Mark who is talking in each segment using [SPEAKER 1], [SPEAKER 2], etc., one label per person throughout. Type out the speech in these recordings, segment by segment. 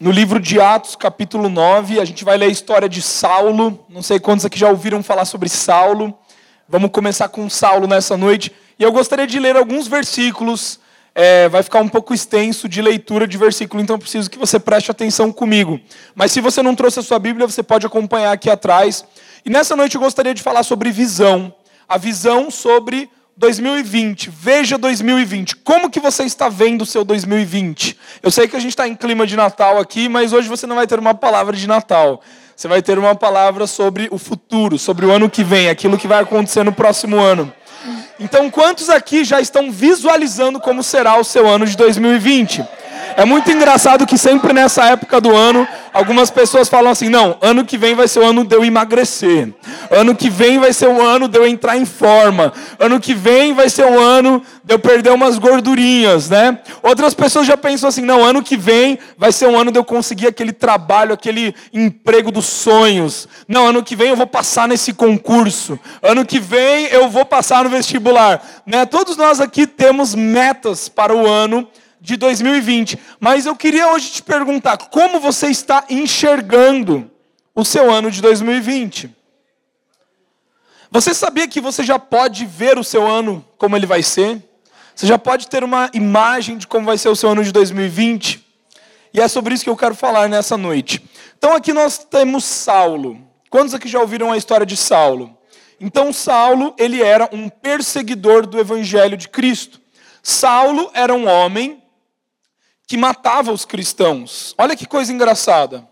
[SPEAKER 1] no livro de Atos, capítulo 9. A gente vai ler a história de Saulo. Não sei quantos aqui já ouviram falar sobre Saulo. Vamos começar com Saulo nessa noite. E eu gostaria de ler alguns versículos. É, vai ficar um pouco extenso de leitura de versículo, então preciso que você preste atenção comigo. Mas se você não trouxe a sua Bíblia, você pode acompanhar aqui atrás. E nessa noite eu gostaria de falar sobre visão. A visão sobre 2020, veja 2020. Como que você está vendo o seu 2020? Eu sei que a gente está em clima de Natal aqui, mas hoje você não vai ter uma palavra de Natal. Você vai ter uma palavra sobre o futuro, sobre o ano que vem, aquilo que vai acontecer no próximo ano. Então, quantos aqui já estão visualizando como será o seu ano de 2020? É muito engraçado que sempre nessa época do ano, algumas pessoas falam assim: não, ano que vem vai ser o ano de eu emagrecer. Ano que vem vai ser o ano de eu entrar em forma. Ano que vem vai ser o ano de eu perder umas gordurinhas, né? Outras pessoas já pensam assim: não, ano que vem vai ser o ano de eu conseguir aquele trabalho, aquele emprego dos sonhos. Não, ano que vem eu vou passar nesse concurso. Ano que vem eu vou passar no vestibular. Né? Todos nós aqui temos metas para o ano de 2020. Mas eu queria hoje te perguntar: como você está enxergando o seu ano de 2020? Você sabia que você já pode ver o seu ano como ele vai ser? Você já pode ter uma imagem de como vai ser o seu ano de 2020? E é sobre isso que eu quero falar nessa noite. Então aqui nós temos Saulo. Quantos aqui já ouviram a história de Saulo? Então Saulo, ele era um perseguidor do evangelho de Cristo. Saulo era um homem que matava os cristãos. Olha que coisa engraçada.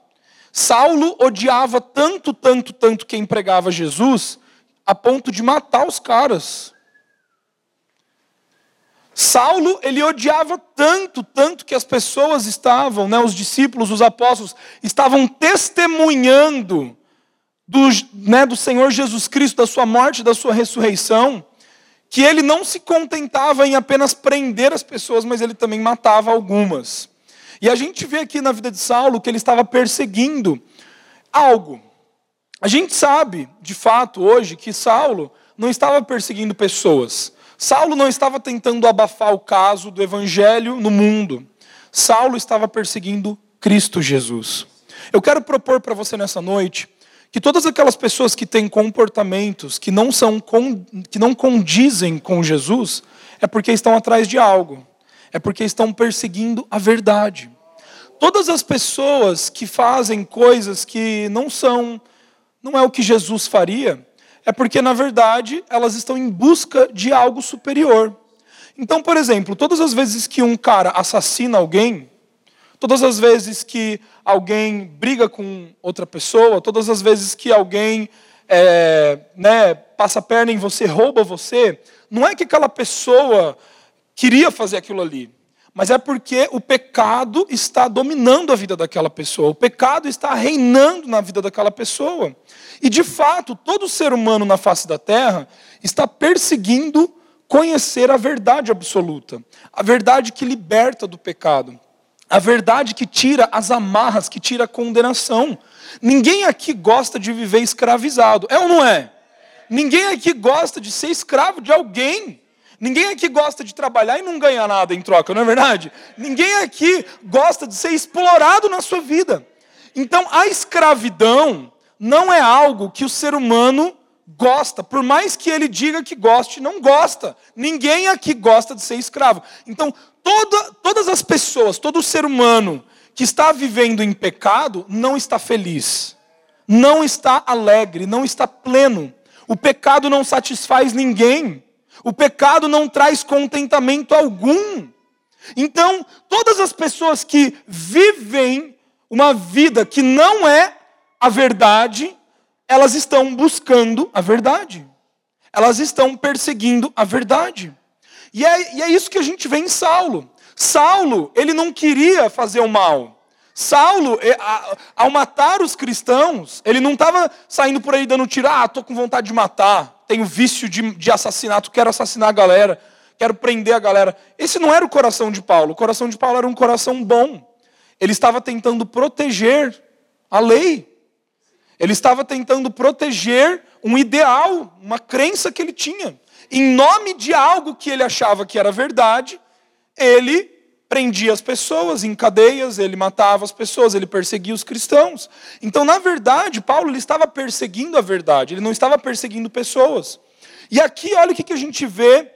[SPEAKER 1] Saulo odiava tanto, tanto, tanto quem pregava Jesus, a ponto de matar os caras. Saulo, ele odiava tanto, tanto que as pessoas estavam, né, os discípulos, os apóstolos, estavam testemunhando do, né, do Senhor Jesus Cristo, da sua morte, da sua ressurreição, que ele não se contentava em apenas prender as pessoas, mas ele também matava algumas. E a gente vê aqui na vida de Saulo que ele estava perseguindo algo. A gente sabe, de fato, hoje, que Saulo não estava perseguindo pessoas. Saulo não estava tentando abafar o caso do evangelho no mundo. Saulo estava perseguindo Cristo Jesus. Eu quero propor para você nessa noite que todas aquelas pessoas que têm comportamentos que não são que não condizem com Jesus é porque estão atrás de algo. É porque estão perseguindo a verdade. Todas as pessoas que fazem coisas que não são não é o que Jesus faria, é porque na verdade elas estão em busca de algo superior. Então, por exemplo, todas as vezes que um cara assassina alguém, Todas as vezes que alguém briga com outra pessoa, todas as vezes que alguém é, né, passa a perna em você, rouba você, não é que aquela pessoa queria fazer aquilo ali, mas é porque o pecado está dominando a vida daquela pessoa, o pecado está reinando na vida daquela pessoa. E de fato, todo ser humano na face da terra está perseguindo conhecer a verdade absoluta, a verdade que liberta do pecado. A verdade que tira as amarras, que tira a condenação. Ninguém aqui gosta de viver escravizado, é ou não é? Ninguém aqui gosta de ser escravo de alguém. Ninguém aqui gosta de trabalhar e não ganhar nada em troca, não é verdade? Ninguém aqui gosta de ser explorado na sua vida. Então, a escravidão não é algo que o ser humano gosta, por mais que ele diga que goste, não gosta. Ninguém aqui gosta de ser escravo. Então, Toda, todas as pessoas, todo ser humano que está vivendo em pecado não está feliz, não está alegre, não está pleno. O pecado não satisfaz ninguém. O pecado não traz contentamento algum. Então, todas as pessoas que vivem uma vida que não é a verdade, elas estão buscando a verdade. Elas estão perseguindo a verdade. E é, e é isso que a gente vê em Saulo. Saulo, ele não queria fazer o mal. Saulo, ao matar os cristãos, ele não estava saindo por aí dando tiro, ah, estou com vontade de matar, tenho vício de, de assassinato, quero assassinar a galera, quero prender a galera. Esse não era o coração de Paulo. O coração de Paulo era um coração bom. Ele estava tentando proteger a lei. Ele estava tentando proteger um ideal, uma crença que ele tinha em nome de algo que ele achava que era verdade, ele prendia as pessoas em cadeias, ele matava as pessoas, ele perseguia os cristãos. Então, na verdade, Paulo ele estava perseguindo a verdade, ele não estava perseguindo pessoas. E aqui, olha o que a gente vê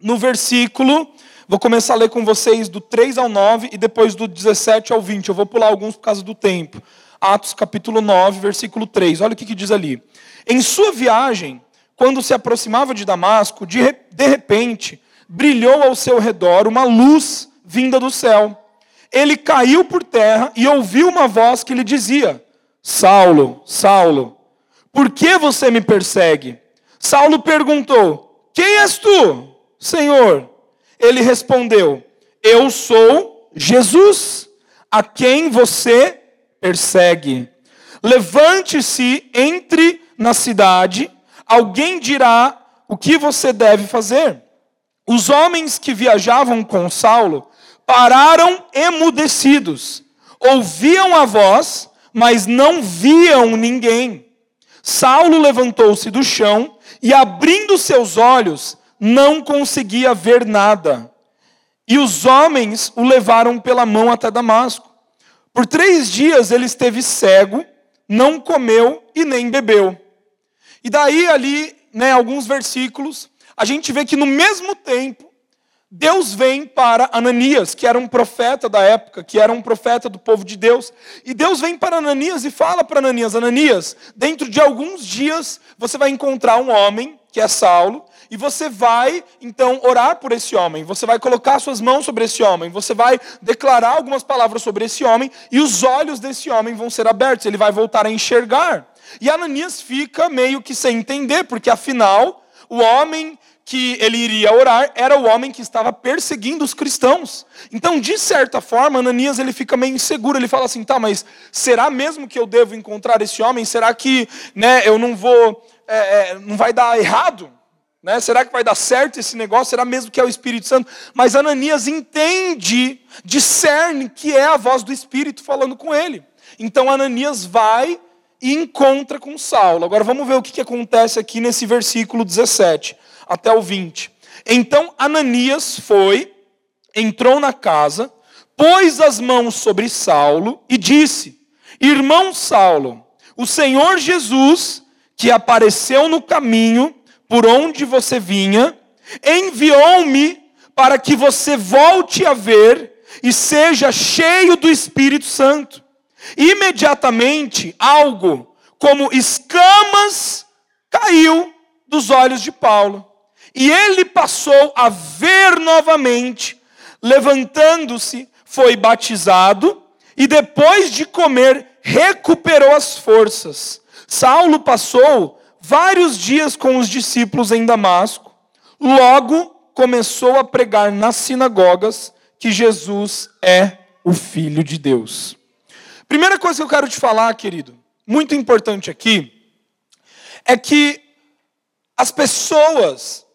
[SPEAKER 1] no versículo. Vou começar a ler com vocês do 3 ao 9 e depois do 17 ao 20. Eu vou pular alguns por causa do tempo. Atos capítulo 9, versículo 3. Olha o que, que diz ali. Em sua viagem, quando se aproximava de Damasco, de, de repente, brilhou ao seu redor uma luz vinda do céu. Ele caiu por terra e ouviu uma voz que lhe dizia: Saulo, Saulo, por que você me persegue? Saulo perguntou: Quem és tu, Senhor? Ele respondeu: Eu sou Jesus, a quem você persegue. Levante-se, entre na cidade, alguém dirá o que você deve fazer. Os homens que viajavam com Saulo pararam emudecidos, ouviam a voz, mas não viam ninguém. Saulo levantou-se do chão e, abrindo seus olhos, não conseguia ver nada. E os homens o levaram pela mão até Damasco. Por três dias ele esteve cego, não comeu e nem bebeu. E daí, ali, né, alguns versículos, a gente vê que no mesmo tempo, Deus vem para Ananias, que era um profeta da época, que era um profeta do povo de Deus. E Deus vem para Ananias e fala para Ananias: Ananias, dentro de alguns dias você vai encontrar um homem, que é Saulo, e você vai então orar por esse homem. Você vai colocar suas mãos sobre esse homem. Você vai declarar algumas palavras sobre esse homem, e os olhos desse homem vão ser abertos. Ele vai voltar a enxergar. E Ananias fica meio que sem entender, porque afinal, o homem que ele iria orar era o homem que estava perseguindo os cristãos. Então, de certa forma, Ananias ele fica meio inseguro. Ele fala assim: tá, mas será mesmo que eu devo encontrar esse homem? Será que né, eu não vou, é, é, não vai dar errado? Né? Será que vai dar certo esse negócio? Será mesmo que é o Espírito Santo? Mas Ananias entende, discerne que é a voz do Espírito falando com ele. Então Ananias vai e encontra com Saulo. Agora vamos ver o que, que acontece aqui nesse versículo 17 até o 20. Então Ananias foi, entrou na casa, pôs as mãos sobre Saulo e disse: Irmão Saulo, o Senhor Jesus, que apareceu no caminho por onde você vinha, enviou-me para que você volte a ver e seja cheio do Espírito Santo. Imediatamente, algo como escamas caiu dos olhos de Paulo. E ele passou a ver novamente, levantando-se, foi batizado e depois de comer recuperou as forças. Saulo passou vários dias com os discípulos em Damasco. Logo começou a pregar nas sinagogas que Jesus é o Filho de Deus. Primeira coisa que eu quero te falar, querido, muito importante aqui, é que as pessoas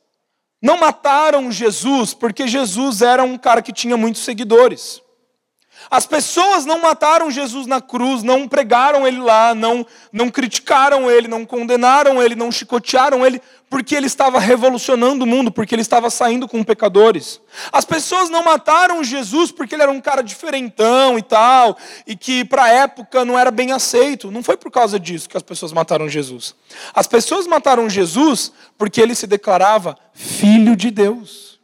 [SPEAKER 1] não mataram Jesus porque Jesus era um cara que tinha muitos seguidores. As pessoas não mataram Jesus na cruz, não pregaram ele lá, não, não criticaram ele, não condenaram ele, não chicotearam ele, porque ele estava revolucionando o mundo, porque ele estava saindo com pecadores. As pessoas não mataram Jesus porque ele era um cara diferentão e tal, e que para a época não era bem aceito. Não foi por causa disso que as pessoas mataram Jesus. As pessoas mataram Jesus porque ele se declarava filho de Deus.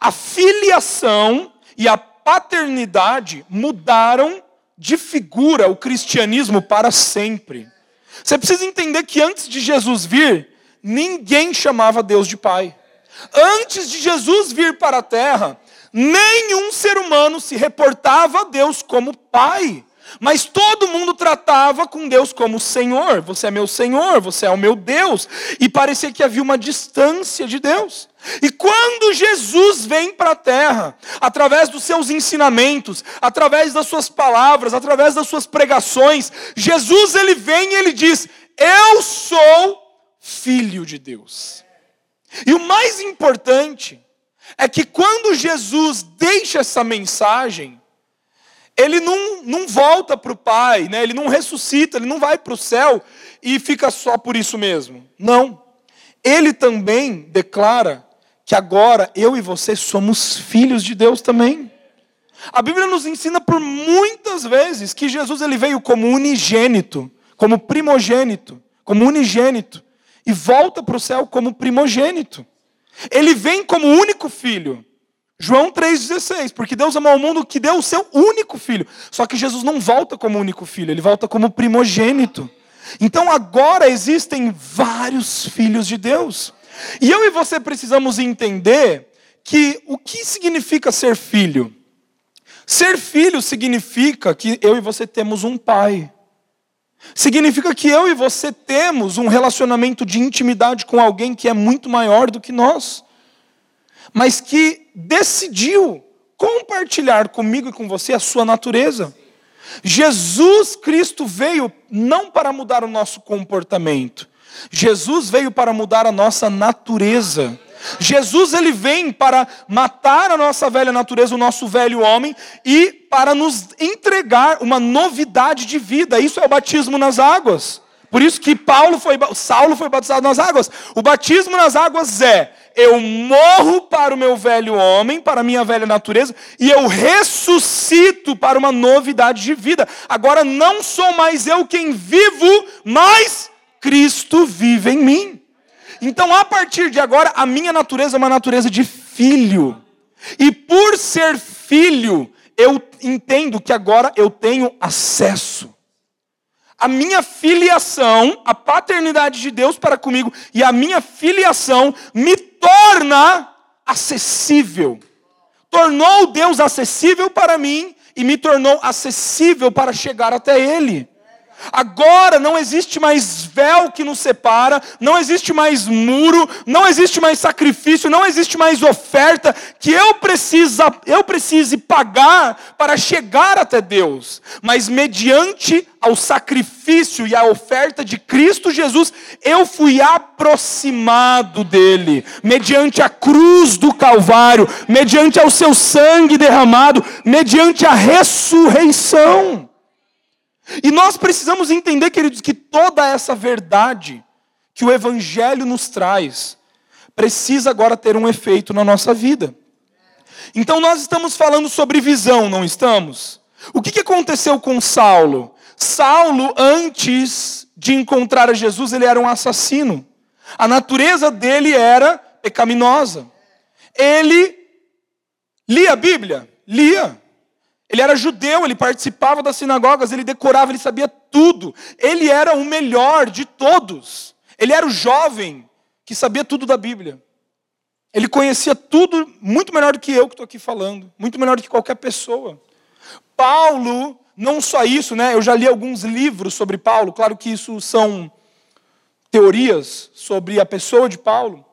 [SPEAKER 1] A filiação e a paternidade mudaram de figura o cristianismo para sempre. Você precisa entender que antes de Jesus vir, ninguém chamava Deus de Pai. Antes de Jesus vir para a terra, nenhum ser humano se reportava a Deus como Pai. Mas todo mundo tratava com Deus como Senhor. Você é meu Senhor, você é o meu Deus. E parecia que havia uma distância de Deus. E quando Jesus vem para a terra, através dos seus ensinamentos, através das suas palavras, através das suas pregações, Jesus ele vem e ele diz: Eu sou filho de Deus. E o mais importante é que quando Jesus deixa essa mensagem, ele não, não volta para o Pai, né? ele não ressuscita, ele não vai para o céu e fica só por isso mesmo. Não. Ele também declara que agora eu e você somos filhos de Deus também. A Bíblia nos ensina por muitas vezes que Jesus ele veio como unigênito, como primogênito, como unigênito, e volta para o céu como primogênito. Ele vem como único filho. João 3,16, porque Deus amou o mundo que deu o seu único filho. Só que Jesus não volta como único filho, ele volta como primogênito. Então agora existem vários filhos de Deus. E eu e você precisamos entender que o que significa ser filho? Ser filho significa que eu e você temos um pai. Significa que eu e você temos um relacionamento de intimidade com alguém que é muito maior do que nós, mas que decidiu compartilhar comigo e com você a sua natureza. Jesus Cristo veio não para mudar o nosso comportamento, Jesus veio para mudar a nossa natureza. Jesus ele vem para matar a nossa velha natureza, o nosso velho homem e para nos entregar uma novidade de vida. Isso é o batismo nas águas. Por isso que Paulo foi, Saulo foi batizado nas águas. O batismo nas águas é: eu morro para o meu velho homem, para a minha velha natureza, e eu ressuscito para uma novidade de vida. Agora não sou mais eu quem vivo, mas Cristo vive em mim. Então, a partir de agora, a minha natureza é uma natureza de filho. E por ser filho, eu entendo que agora eu tenho acesso. A minha filiação, a paternidade de Deus para comigo e a minha filiação me torna acessível. Tornou Deus acessível para mim e me tornou acessível para chegar até Ele. Agora não existe mais véu que nos separa, não existe mais muro, não existe mais sacrifício, não existe mais oferta que eu precisa, eu precise pagar para chegar até Deus. Mas mediante ao sacrifício e à oferta de Cristo Jesus, eu fui aproximado dele, mediante a cruz do Calvário, mediante ao seu sangue derramado, mediante a ressurreição. E nós precisamos entender, queridos, que toda essa verdade que o Evangelho nos traz precisa agora ter um efeito na nossa vida. Então nós estamos falando sobre visão, não estamos? O que aconteceu com Saulo? Saulo, antes de encontrar Jesus, ele era um assassino. A natureza dele era pecaminosa. Ele lia a Bíblia? Lia. Ele era judeu, ele participava das sinagogas, ele decorava, ele sabia tudo. Ele era o melhor de todos. Ele era o jovem que sabia tudo da Bíblia. Ele conhecia tudo muito melhor do que eu que estou aqui falando, muito melhor do que qualquer pessoa. Paulo, não só isso, né? Eu já li alguns livros sobre Paulo, claro que isso são teorias sobre a pessoa de Paulo.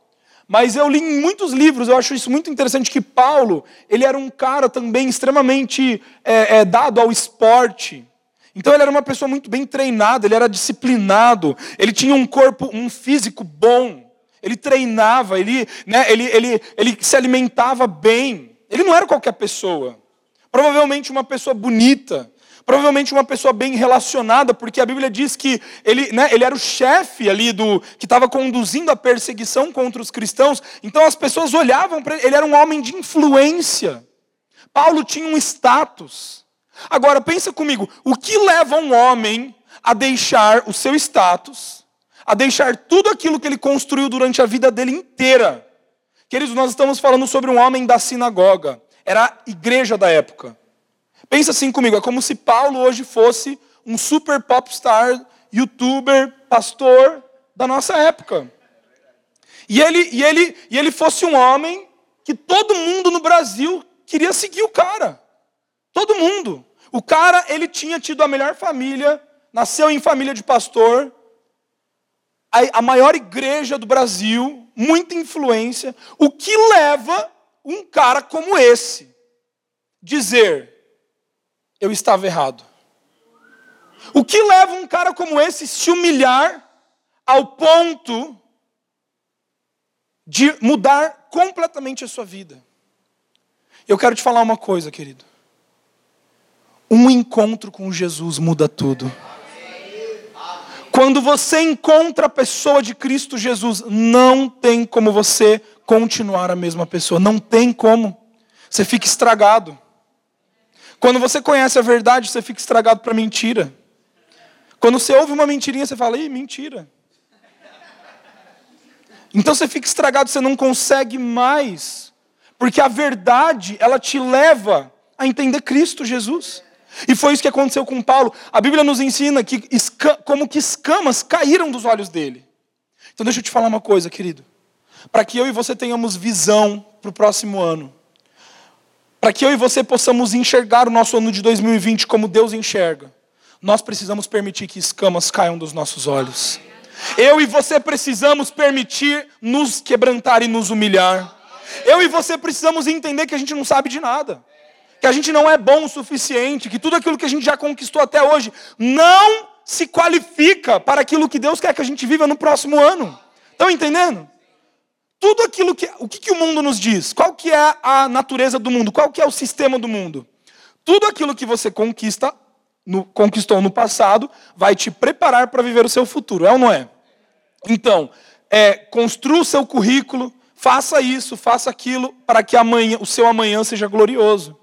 [SPEAKER 1] Mas eu li em muitos livros, eu acho isso muito interessante, que Paulo, ele era um cara também extremamente é, é, dado ao esporte. Então ele era uma pessoa muito bem treinada, ele era disciplinado, ele tinha um corpo, um físico bom, ele treinava, ele, né, ele, ele, ele se alimentava bem. Ele não era qualquer pessoa. Provavelmente uma pessoa bonita, provavelmente uma pessoa bem relacionada, porque a Bíblia diz que ele, né, ele era o chefe ali do que estava conduzindo a perseguição contra os cristãos. Então as pessoas olhavam para ele, ele era um homem de influência. Paulo tinha um status. Agora pensa comigo, o que leva um homem a deixar o seu status, a deixar tudo aquilo que ele construiu durante a vida dele inteira? Queridos, nós estamos falando sobre um homem da sinagoga. Era a igreja da época. Pensa assim comigo, é como se Paulo hoje fosse um super popstar, youtuber, pastor da nossa época. E ele, e ele, e ele fosse um homem que todo mundo no Brasil queria seguir o cara. Todo mundo. O cara, ele tinha tido a melhor família, nasceu em família de pastor, a, a maior igreja do Brasil, muita influência. O que leva um cara como esse dizer: eu estava errado. O que leva um cara como esse se humilhar ao ponto de mudar completamente a sua vida? Eu quero te falar uma coisa, querido. Um encontro com Jesus muda tudo. Quando você encontra a pessoa de Cristo Jesus, não tem como você continuar a mesma pessoa. Não tem como. Você fica estragado. Quando você conhece a verdade, você fica estragado para mentira. Quando você ouve uma mentirinha, você fala, ih, mentira. Então você fica estragado, você não consegue mais. Porque a verdade, ela te leva a entender Cristo Jesus. E foi isso que aconteceu com Paulo. A Bíblia nos ensina que como que escamas caíram dos olhos dele. Então deixa eu te falar uma coisa, querido. Para que eu e você tenhamos visão para o próximo ano. Para que eu e você possamos enxergar o nosso ano de 2020 como Deus enxerga. Nós precisamos permitir que escamas caiam dos nossos olhos. Eu e você precisamos permitir nos quebrantar e nos humilhar. Eu e você precisamos entender que a gente não sabe de nada. Que a gente não é bom o suficiente, que tudo aquilo que a gente já conquistou até hoje não se qualifica para aquilo que Deus quer que a gente viva no próximo ano. Estão entendendo? Tudo aquilo que o que, que o mundo nos diz? Qual que é a natureza do mundo? Qual que é o sistema do mundo? Tudo aquilo que você conquista no, conquistou no passado vai te preparar para viver o seu futuro, é ou não é? Então, é, construa o seu currículo, faça isso, faça aquilo, para que amanhã, o seu amanhã seja glorioso.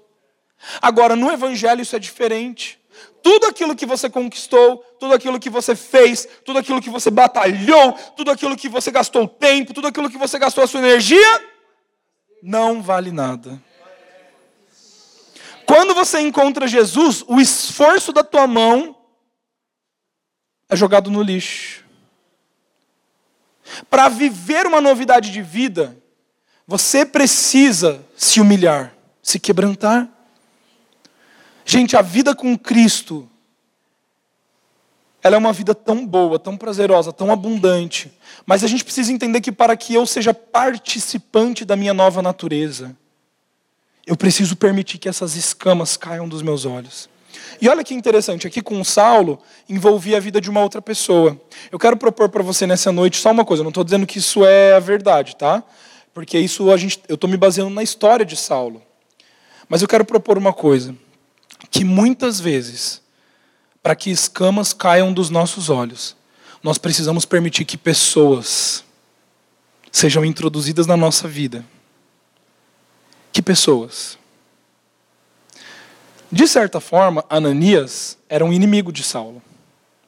[SPEAKER 1] Agora, no Evangelho isso é diferente. Tudo aquilo que você conquistou, tudo aquilo que você fez, tudo aquilo que você batalhou, tudo aquilo que você gastou tempo, tudo aquilo que você gastou a sua energia, não vale nada. Quando você encontra Jesus, o esforço da tua mão é jogado no lixo. Para viver uma novidade de vida, você precisa se humilhar, se quebrantar. Gente, a vida com Cristo, ela é uma vida tão boa, tão prazerosa, tão abundante. Mas a gente precisa entender que para que eu seja participante da minha nova natureza, eu preciso permitir que essas escamas caiam dos meus olhos. E olha que interessante, aqui com Saulo envolvia a vida de uma outra pessoa. Eu quero propor para você nessa noite só uma coisa, não estou dizendo que isso é a verdade, tá? Porque isso a gente, eu estou me baseando na história de Saulo. Mas eu quero propor uma coisa, que muitas vezes, para que escamas caiam dos nossos olhos, nós precisamos permitir que pessoas sejam introduzidas na nossa vida que pessoas? De certa forma, Ananias era um inimigo de Saulo,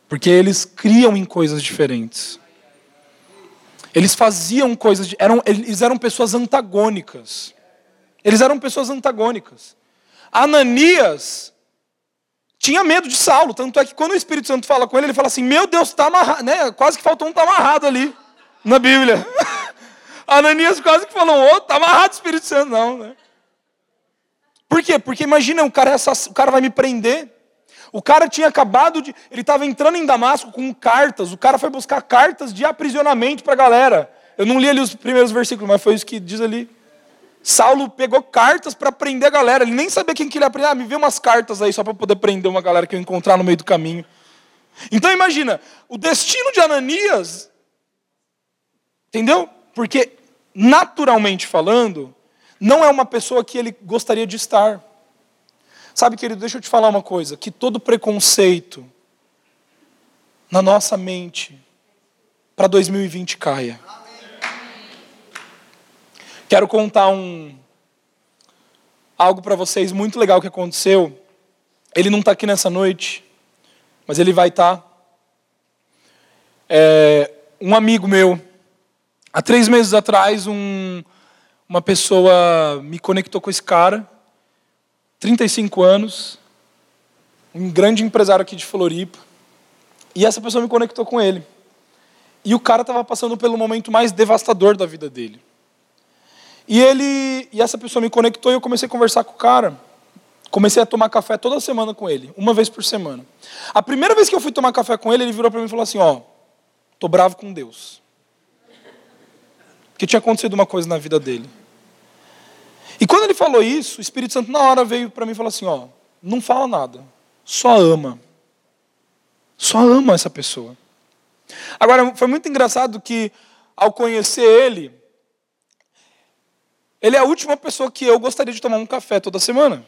[SPEAKER 1] porque eles criam em coisas diferentes. Eles faziam coisas, eram, eles eram pessoas antagônicas. Eles eram pessoas antagônicas. Ananias tinha medo de Saulo, tanto é que quando o Espírito Santo fala com ele, ele fala assim: Meu Deus, está amarrado, né? Quase que faltou um tá amarrado ali na Bíblia. Ananias quase que falou, ô, oh, tá amarrado o Espírito Santo, não, né? Por quê? Porque imagina, o cara, o cara vai me prender. O cara tinha acabado de. Ele estava entrando em Damasco com cartas. O cara foi buscar cartas de aprisionamento para a galera. Eu não li ali os primeiros versículos, mas foi isso que diz ali. Saulo pegou cartas para prender a galera. Ele nem sabia quem que ele ia prender. Ah, me vê umas cartas aí só para poder prender uma galera que eu encontrar no meio do caminho. Então imagina, o destino de Ananias. Entendeu? Porque, naturalmente falando, não é uma pessoa que ele gostaria de estar. Sabe, querido, deixa eu te falar uma coisa: que todo preconceito na nossa mente para 2020 caia. Quero contar um algo para vocês muito legal que aconteceu. Ele não está aqui nessa noite, mas ele vai estar. Tá. É, um amigo meu Há três meses atrás, um, uma pessoa me conectou com esse cara, 35 anos, um grande empresário aqui de Floripa, e essa pessoa me conectou com ele. E o cara estava passando pelo momento mais devastador da vida dele. E ele, e essa pessoa me conectou e eu comecei a conversar com o cara. Comecei a tomar café toda semana com ele, uma vez por semana. A primeira vez que eu fui tomar café com ele, ele virou para mim e falou assim: "Ó, tô bravo com Deus". Porque tinha acontecido uma coisa na vida dele. E quando ele falou isso, o Espírito Santo na hora veio para mim e falou assim: ó, não fala nada, só ama. Só ama essa pessoa. Agora, foi muito engraçado que, ao conhecer ele, ele é a última pessoa que eu gostaria de tomar um café toda semana.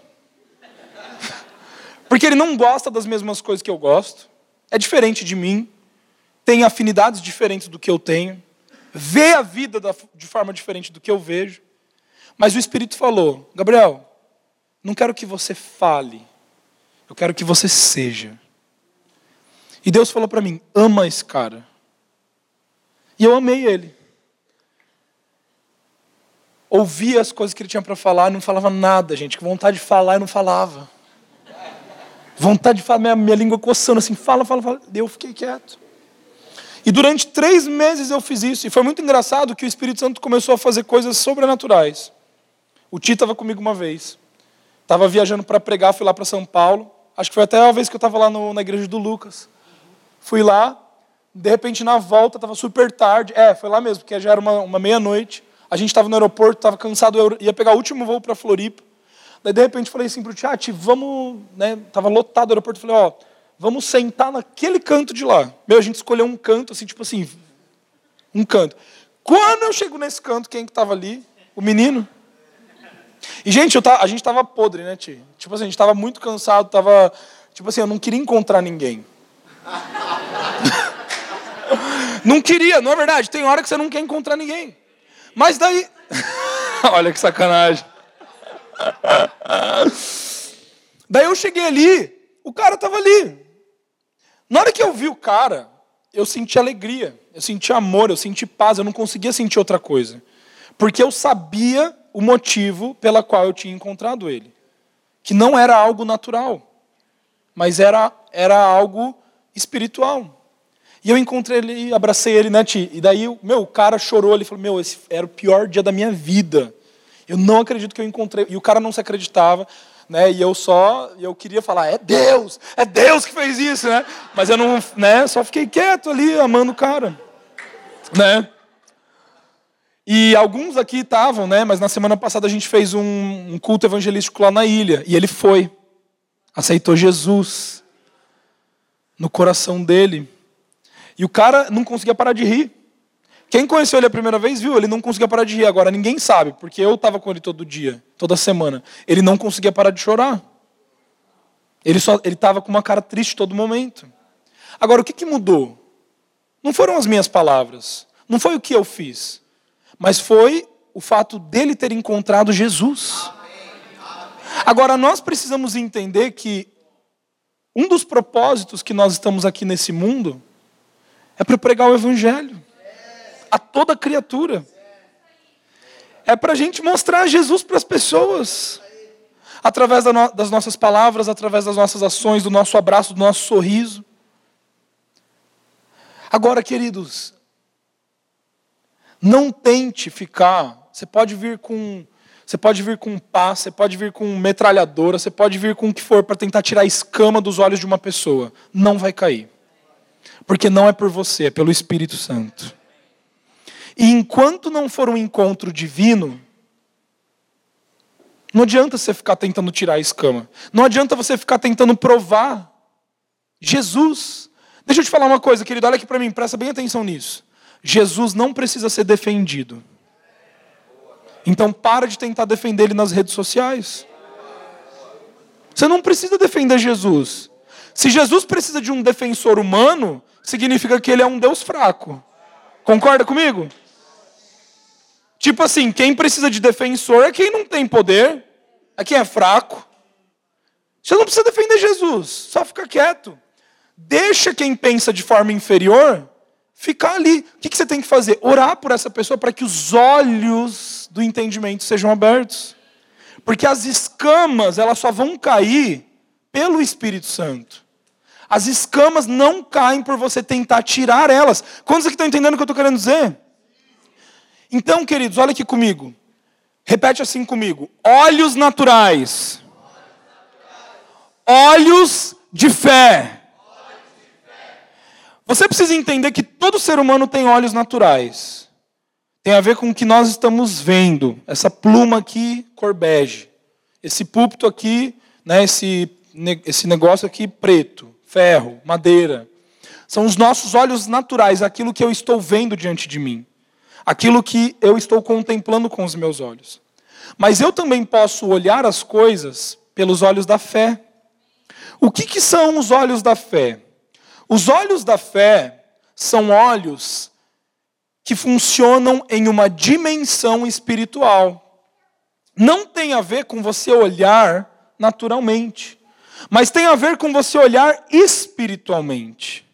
[SPEAKER 1] Porque ele não gosta das mesmas coisas que eu gosto, é diferente de mim, tem afinidades diferentes do que eu tenho vê a vida de forma diferente do que eu vejo. Mas o Espírito falou: Gabriel, Não quero que você fale, eu quero que você seja. E Deus falou para mim: ama esse cara. E eu amei ele. Ouvia as coisas que ele tinha para falar e não falava nada, gente. Que vontade de falar e não falava. Vontade de falar, minha, minha língua coçando assim, fala, fala, fala. Eu fiquei quieto. E durante três meses eu fiz isso. E foi muito engraçado que o Espírito Santo começou a fazer coisas sobrenaturais. O Ti estava comigo uma vez. Estava viajando para pregar, fui lá para São Paulo. Acho que foi até a vez que eu estava lá no, na igreja do Lucas. Fui lá, de repente na volta, estava super tarde. É, foi lá mesmo, porque já era uma, uma meia-noite. A gente estava no aeroporto, estava cansado, eu ia pegar o último voo para Floripa. Daí de repente falei assim para o Tiati, vamos, né? Tava lotado o aeroporto, falei, ó, vamos sentar naquele canto de lá. Meu, a gente escolheu um canto, assim, tipo assim, um canto. Quando eu chego nesse canto, quem que estava ali? O menino. E, gente, tava, a gente estava podre, né, Ti? Tipo assim, a gente estava muito cansado, tava, tipo assim, eu não queria encontrar ninguém. não queria, não é verdade? Tem hora que você não quer encontrar ninguém. Mas daí. Olha que sacanagem. daí eu cheguei ali, o cara estava ali. Na hora que eu vi o cara, eu senti alegria, eu senti amor, eu senti paz, eu não conseguia sentir outra coisa. Porque eu sabia o motivo pela qual eu tinha encontrado ele. Que não era algo natural, mas era, era algo espiritual. E eu encontrei ele, abracei ele, né, Ti? E daí, meu, o cara chorou, ele falou, meu, esse era o pior dia da minha vida. Eu não acredito que eu encontrei. E o cara não se acreditava, né? E eu só, eu queria falar, é Deus, é Deus que fez isso, né? Mas eu não, né? Só fiquei quieto ali, amando o cara, né? E alguns aqui estavam, né? Mas na semana passada a gente fez um, um culto evangelístico lá na ilha. E ele foi. Aceitou Jesus no coração dele. E o cara não conseguia parar de rir. Quem conheceu ele a primeira vez viu, ele não conseguia parar de rir. Agora ninguém sabe, porque eu estava com ele todo dia, toda semana. Ele não conseguia parar de chorar. Ele só, ele estava com uma cara triste todo momento. Agora o que, que mudou? Não foram as minhas palavras, não foi o que eu fiz mas foi o fato dele ter encontrado Jesus. Agora, nós precisamos entender que um dos propósitos que nós estamos aqui nesse mundo é para pregar o Evangelho a toda criatura. É para a gente mostrar Jesus para as pessoas, através das nossas palavras, através das nossas ações, do nosso abraço, do nosso sorriso. Agora, queridos, não tente ficar. Você pode vir com você pode vir com pá, você pode vir com metralhadora, você pode vir com o que for para tentar tirar a escama dos olhos de uma pessoa. Não vai cair. Porque não é por você, é pelo Espírito Santo. E enquanto não for um encontro divino, não adianta você ficar tentando tirar a escama. Não adianta você ficar tentando provar Jesus. Deixa eu te falar uma coisa, querido, olha aqui para mim, presta bem atenção nisso. Jesus não precisa ser defendido. Então para de tentar defender ele nas redes sociais. Você não precisa defender Jesus. Se Jesus precisa de um defensor humano, significa que ele é um Deus fraco. Concorda comigo? Tipo assim, quem precisa de defensor é quem não tem poder, é quem é fraco. Você não precisa defender Jesus, só fica quieto. Deixa quem pensa de forma inferior ficar ali. O que você tem que fazer? Orar por essa pessoa para que os olhos do entendimento sejam abertos. Porque as escamas, elas só vão cair pelo Espírito Santo. As escamas não caem por você tentar tirar elas. Quantos aqui estão entendendo o que eu estou querendo dizer? Então, queridos, olha aqui comigo. Repete assim comigo: olhos naturais, olhos de fé. Você precisa entender que todo ser humano tem olhos naturais. Tem a ver com o que nós estamos vendo. Essa pluma aqui, cor bege. Esse púlpito aqui, né, esse, esse negócio aqui, preto, ferro, madeira. São os nossos olhos naturais, aquilo que eu estou vendo diante de mim. Aquilo que eu estou contemplando com os meus olhos. Mas eu também posso olhar as coisas pelos olhos da fé. O que, que são os olhos da fé? Os olhos da fé são olhos que funcionam em uma dimensão espiritual. Não tem a ver com você olhar naturalmente, mas tem a ver com você olhar espiritualmente.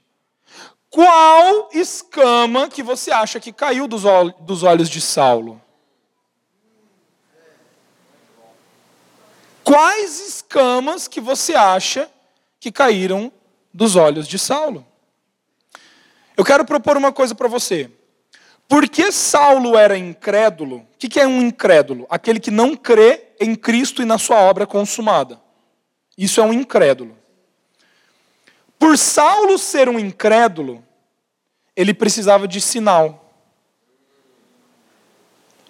[SPEAKER 1] Qual escama que você acha que caiu dos, olhos de Saulo? Quais escamas que você acha que caíram dos olhos de Saulo? Eu quero propor uma coisa para você. Porque Saulo era incrédulo, o que é um incrédulo? Aquele que não crê em Cristo e na sua obra consumada. Isso é um incrédulo. Por Saulo ser um incrédulo, ele precisava de sinal.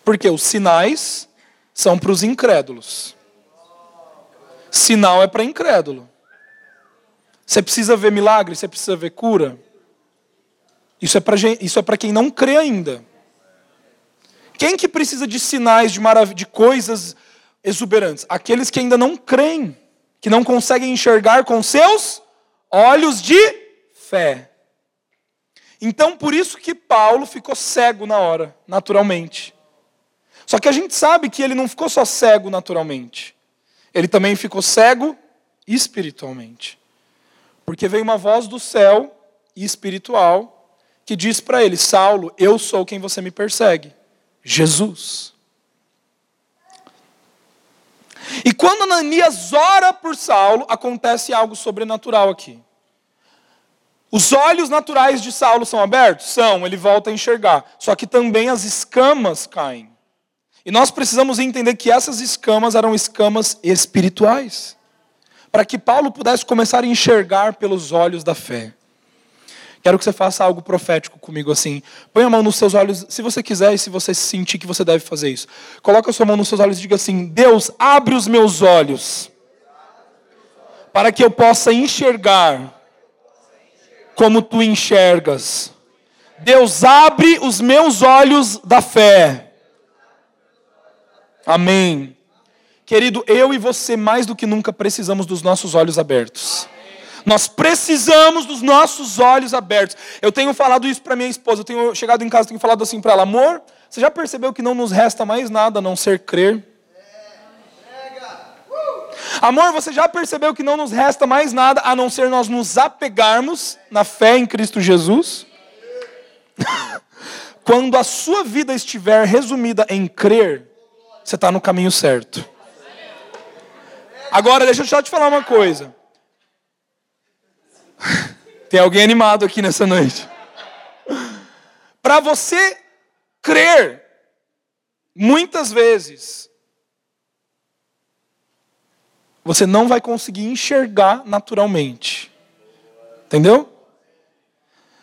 [SPEAKER 1] Porque os sinais são para os incrédulos. Sinal é para incrédulo. Você precisa ver milagre, você precisa ver cura. Isso é para é quem não crê ainda. Quem que precisa de sinais de marav de coisas exuberantes? Aqueles que ainda não creem, que não conseguem enxergar com seus olhos de fé. Então, por isso que Paulo ficou cego na hora, naturalmente. Só que a gente sabe que ele não ficou só cego naturalmente. Ele também ficou cego espiritualmente. Porque veio uma voz do céu e espiritual que diz para ele: Saulo, eu sou quem você me persegue. Jesus. E quando Ananias ora por Saulo, acontece algo sobrenatural aqui. Os olhos naturais de Saulo são abertos? São, ele volta a enxergar. Só que também as escamas caem. E nós precisamos entender que essas escamas eram escamas espirituais. Para que Paulo pudesse começar a enxergar pelos olhos da fé. Quero que você faça algo profético comigo assim. Põe a mão nos seus olhos, se você quiser e se você sentir que você deve fazer isso. Coloca a sua mão nos seus olhos e diga assim: Deus, abre os meus olhos para que eu possa enxergar como tu enxergas. Deus, abre os meus olhos da fé. Amém. Querido, eu e você mais do que nunca precisamos dos nossos olhos abertos. Nós precisamos dos nossos olhos abertos. Eu tenho falado isso para minha esposa. Eu tenho chegado em casa e tenho falado assim para ela: amor, você já percebeu que não nos resta mais nada a não ser crer? Amor, você já percebeu que não nos resta mais nada a não ser nós nos apegarmos na fé em Cristo Jesus? Quando a sua vida estiver resumida em crer, você está no caminho certo. Agora, deixa eu só te falar uma coisa. Tem alguém animado aqui nessa noite. Para você crer, muitas vezes, você não vai conseguir enxergar naturalmente. Entendeu?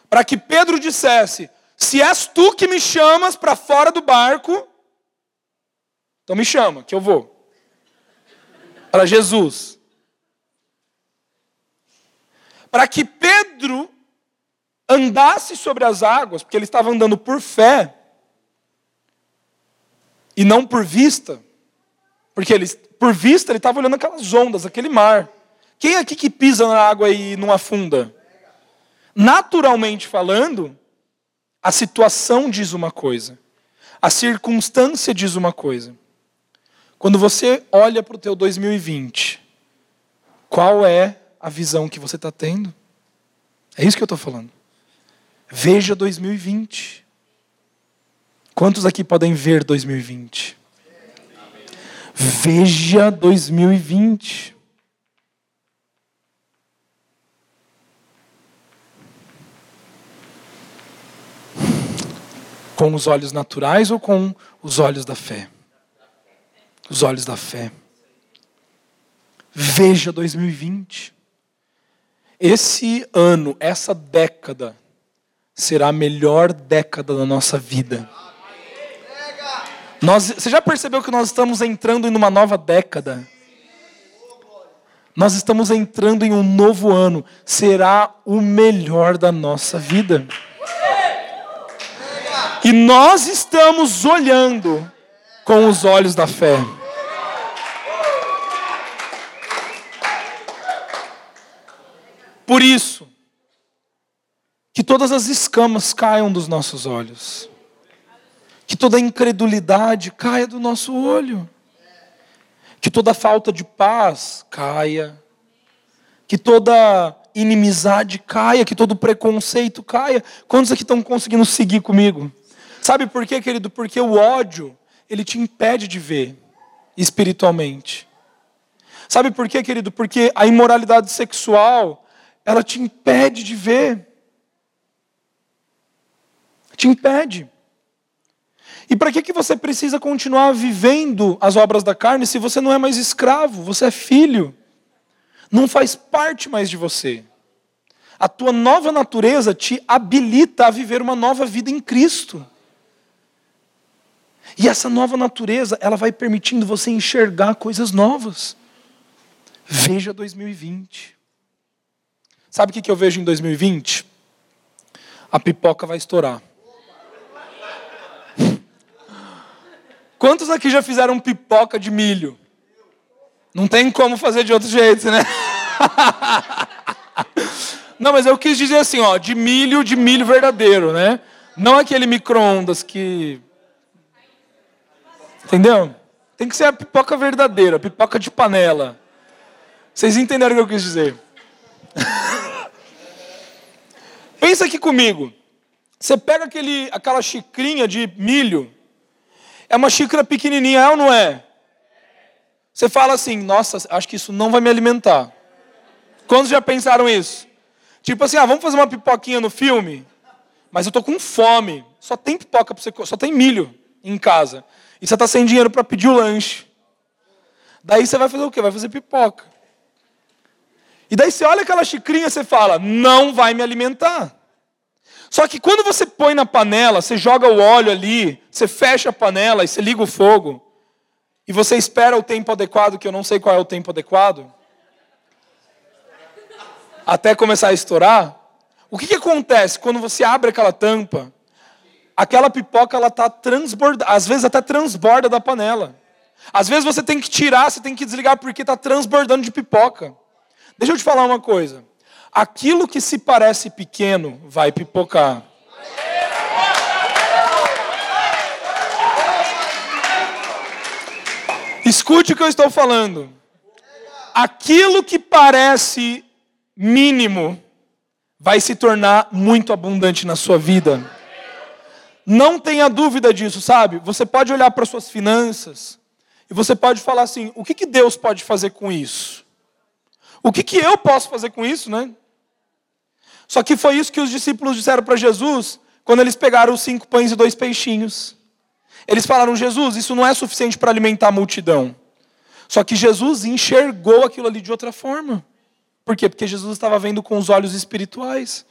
[SPEAKER 1] Para que Pedro dissesse: Se és tu que me chamas para fora do barco, então me chama, que eu vou. Para Jesus. Para que Pedro andasse sobre as águas, porque ele estava andando por fé e não por vista, porque ele, por vista ele estava olhando aquelas ondas, aquele mar. Quem aqui que pisa na água e não afunda? Naturalmente falando, a situação diz uma coisa, a circunstância diz uma coisa. Quando você olha para o teu 2020, qual é a visão que você está tendo. É isso que eu estou falando. Veja 2020. Quantos aqui podem ver 2020? Veja 2020. Com os olhos naturais ou com os olhos da fé? Os olhos da fé. Veja 2020. Esse ano, essa década, será a melhor década da nossa vida. Nós, você já percebeu que nós estamos entrando em uma nova década? Nós estamos entrando em um novo ano. Será o melhor da nossa vida. E nós estamos olhando com os olhos da fé. Por isso, que todas as escamas caiam dos nossos olhos, que toda incredulidade caia do nosso olho, Que toda falta de paz caia. Que toda inimizade caia, que todo preconceito caia. Quantos aqui estão conseguindo seguir comigo? Sabe por quê, querido? Porque o ódio, ele te impede de ver espiritualmente. Sabe por quê, querido? Porque a imoralidade sexual, ela te impede de ver. Te impede. E para que, que você precisa continuar vivendo as obras da carne se você não é mais escravo, você é filho? Não faz parte mais de você. A tua nova natureza te habilita a viver uma nova vida em Cristo. E essa nova natureza, ela vai permitindo você enxergar coisas novas. Veja 2020. Sabe o que eu vejo em 2020? A pipoca vai estourar. Quantos aqui já fizeram pipoca de milho? Não tem como fazer de outro jeito, né? Não, mas eu quis dizer assim, ó, de milho, de milho verdadeiro, né? Não aquele micro-ondas que. Entendeu? Tem que ser a pipoca verdadeira, a pipoca de panela. Vocês entenderam o que eu quis dizer? Pensa aqui comigo. Você pega aquele, aquela xicrinha de milho é uma xícara pequenininha, é ou não é? Você fala assim, nossa, acho que isso não vai me alimentar. Quantos já pensaram isso? Tipo assim, ah, vamos fazer uma pipoquinha no filme? Mas eu tô com fome. Só tem pipoca para você, só tem milho em casa. E você tá sem dinheiro para pedir o lanche. Daí você vai fazer o quê? Vai fazer pipoca. E daí você olha aquela xicrinha e você fala, não vai me alimentar. Só que quando você põe na panela, você joga o óleo ali, você fecha a panela e você liga o fogo, e você espera o tempo adequado, que eu não sei qual é o tempo adequado, até começar a estourar, o que, que acontece quando você abre aquela tampa? Aquela pipoca ela está transbordando, às vezes até transborda da panela. Às vezes você tem que tirar, você tem que desligar porque está transbordando de pipoca. Deixa eu te falar uma coisa aquilo que se parece pequeno vai pipocar. Escute o que eu estou falando. Aquilo que parece mínimo vai se tornar muito abundante na sua vida. Não tenha dúvida disso, sabe? Você pode olhar para suas finanças e você pode falar assim: o que, que Deus pode fazer com isso? O que, que eu posso fazer com isso, né? Só que foi isso que os discípulos disseram para Jesus quando eles pegaram os cinco pães e dois peixinhos. Eles falaram: Jesus, isso não é suficiente para alimentar a multidão. Só que Jesus enxergou aquilo ali de outra forma. Por quê? Porque Jesus estava vendo com os olhos espirituais.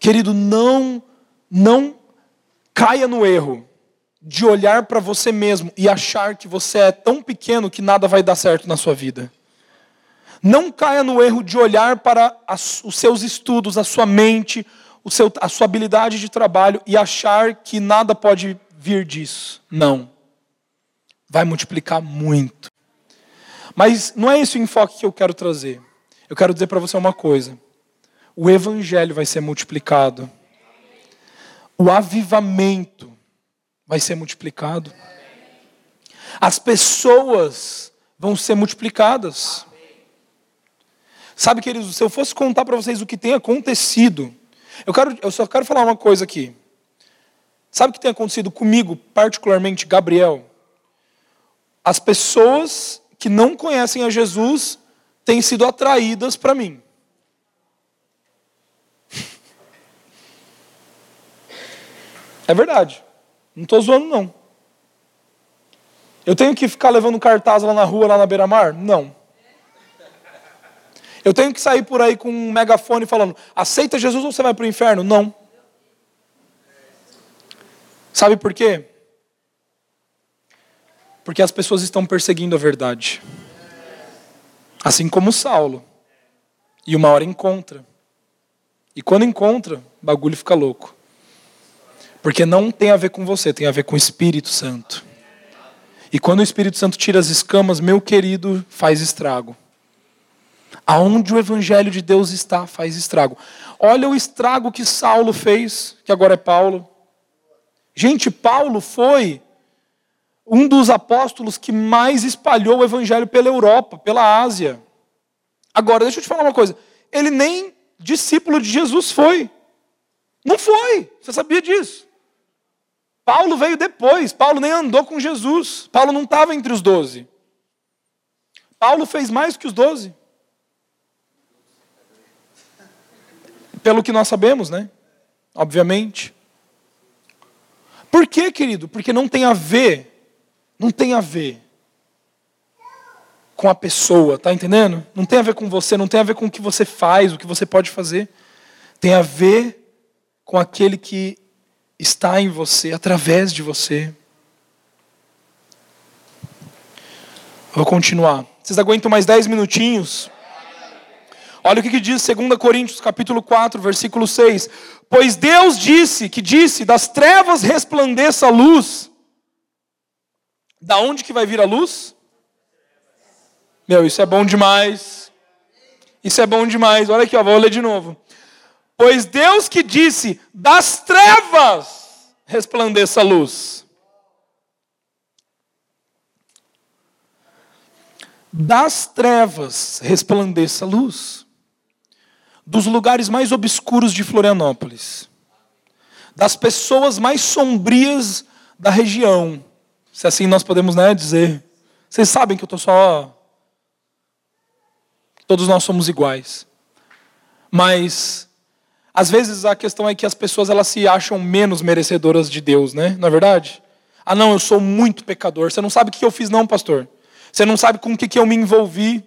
[SPEAKER 1] Querido, não, não caia no erro de olhar para você mesmo e achar que você é tão pequeno que nada vai dar certo na sua vida. Não caia no erro de olhar para as, os seus estudos, a sua mente, o seu, a sua habilidade de trabalho e achar que nada pode vir disso. Não. Vai multiplicar muito. Mas não é esse o enfoque que eu quero trazer. Eu quero dizer para você uma coisa. O evangelho vai ser multiplicado. O avivamento vai ser multiplicado. As pessoas vão ser multiplicadas. Sabe, queridos, se eu fosse contar para vocês o que tem acontecido, eu, quero, eu só quero falar uma coisa aqui. Sabe o que tem acontecido comigo, particularmente, Gabriel? As pessoas que não conhecem a Jesus têm sido atraídas para mim. É verdade. Não estou zoando, não. Eu tenho que ficar levando cartaz lá na rua, lá na beira-mar? Não. Eu tenho que sair por aí com um megafone falando: aceita Jesus ou você vai para o inferno? Não. Sabe por quê? Porque as pessoas estão perseguindo a verdade. Assim como Saulo. E uma hora encontra. E quando encontra, o bagulho fica louco. Porque não tem a ver com você, tem a ver com o Espírito Santo. E quando o Espírito Santo tira as escamas, meu querido, faz estrago. Aonde o evangelho de Deus está, faz estrago. Olha o estrago que Saulo fez, que agora é Paulo. Gente, Paulo foi um dos apóstolos que mais espalhou o evangelho pela Europa, pela Ásia. Agora, deixa eu te falar uma coisa. Ele nem discípulo de Jesus foi. Não foi. Você sabia disso? Paulo veio depois. Paulo nem andou com Jesus. Paulo não estava entre os doze. Paulo fez mais que os doze. Pelo que nós sabemos, né? Obviamente. Por quê, querido? Porque não tem a ver, não tem a ver com a pessoa, tá entendendo? Não tem a ver com você, não tem a ver com o que você faz, o que você pode fazer. Tem a ver com aquele que está em você, através de você. Vou continuar. Vocês aguentam mais dez minutinhos? Olha o que, que diz 2 Coríntios capítulo 4, versículo 6. Pois Deus disse, que disse, das trevas resplandeça a luz. Da onde que vai vir a luz? Meu, isso é bom demais. Isso é bom demais. Olha aqui, ó, vou ler de novo. Pois Deus que disse, das trevas resplandeça a luz. Das trevas resplandeça a luz dos lugares mais obscuros de Florianópolis, das pessoas mais sombrias da região, se assim nós podemos né, dizer. Vocês sabem que eu estou só. Todos nós somos iguais. Mas, às vezes, a questão é que as pessoas elas se acham menos merecedoras de Deus, né? Não é verdade? Ah, não, eu sou muito pecador. Você não sabe o que eu fiz, não, pastor. Você não sabe com o que eu me envolvi.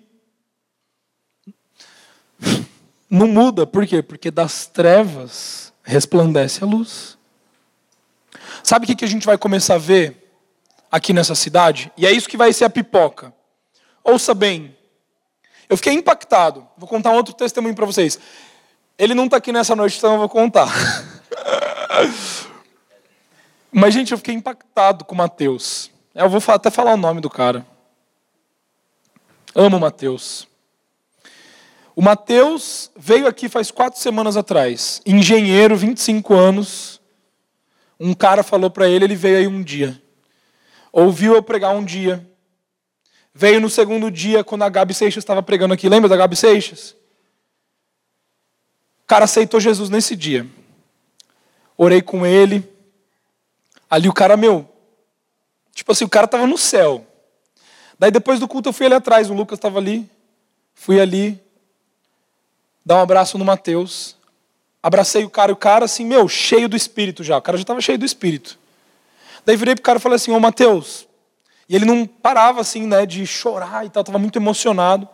[SPEAKER 1] Não muda, por quê? Porque das trevas resplandece a luz. Sabe o que a gente vai começar a ver aqui nessa cidade? E é isso que vai ser a pipoca. Ouça bem. Eu fiquei impactado. Vou contar um outro testemunho para vocês. Ele não está aqui nessa noite, então eu vou contar. Mas, gente, eu fiquei impactado com o Mateus. Eu vou até falar o nome do cara. Amo o Mateus. O Mateus veio aqui faz quatro semanas atrás, engenheiro, 25 anos. Um cara falou para ele, ele veio aí um dia. Ouviu eu pregar um dia. Veio no segundo dia, quando a Gabi Seixas estava pregando aqui. Lembra da Gabi Seixas? O cara aceitou Jesus nesse dia. Orei com ele. Ali o cara, meu. Tipo assim, o cara estava no céu. Daí depois do culto eu fui ali atrás, o Lucas estava ali. Fui ali, dar um abraço no Mateus. Abracei o cara, e o cara assim, meu, cheio do espírito já. O cara já estava cheio do espírito. Daí virei pro cara e falei assim: Ô Mateus. E ele não parava assim, né, de chorar e tal, estava muito emocionado.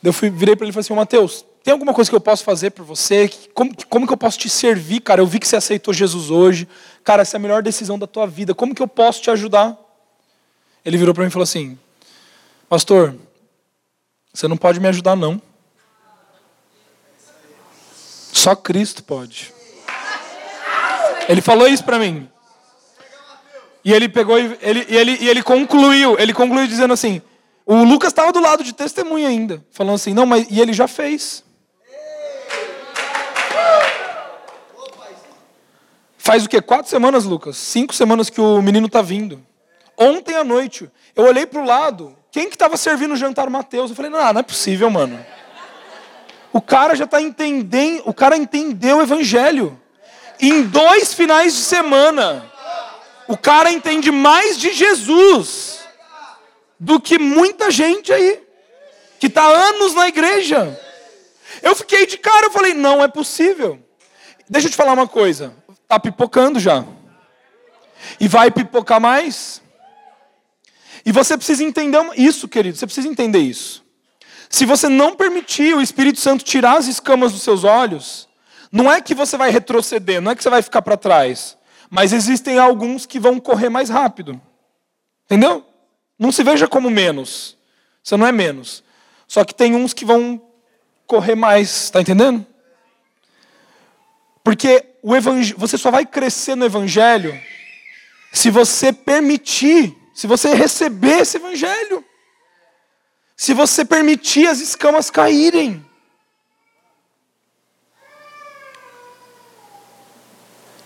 [SPEAKER 1] Daí eu fui, virei para ele e falei assim: Ô Mateus, tem alguma coisa que eu posso fazer por você? Como, como que eu posso te servir, cara? Eu vi que você aceitou Jesus hoje. Cara, essa é a melhor decisão da tua vida. Como que eu posso te ajudar? Ele virou para mim e falou assim: Pastor, você não pode me ajudar, não. Só Cristo pode. Ele falou isso para mim. E ele pegou e ele, e ele, e ele concluiu, ele concluiu dizendo assim: o Lucas estava do lado de testemunha ainda, falando assim, não, mas e ele já fez. Faz o quê? Quatro semanas, Lucas? Cinco semanas que o menino está vindo. Ontem à noite, eu olhei para o lado, quem que estava servindo o jantar o Mateus? Eu falei, não, não é possível, mano. O cara já está entendendo, o cara entendeu o evangelho. Em dois finais de semana, o cara entende mais de Jesus do que muita gente aí, que está anos na igreja. Eu fiquei de cara, eu falei, não é possível. Deixa eu te falar uma coisa, está pipocando já. E vai pipocar mais. E você precisa entender isso, querido, você precisa entender isso. Se você não permitir o Espírito Santo tirar as escamas dos seus olhos, não é que você vai retroceder, não é que você vai ficar para trás, mas existem alguns que vão correr mais rápido. Entendeu? Não se veja como menos. Você não é menos. Só que tem uns que vão correr mais, está entendendo? Porque o você só vai crescer no evangelho se você permitir, se você receber esse evangelho se você permitir as escamas caírem.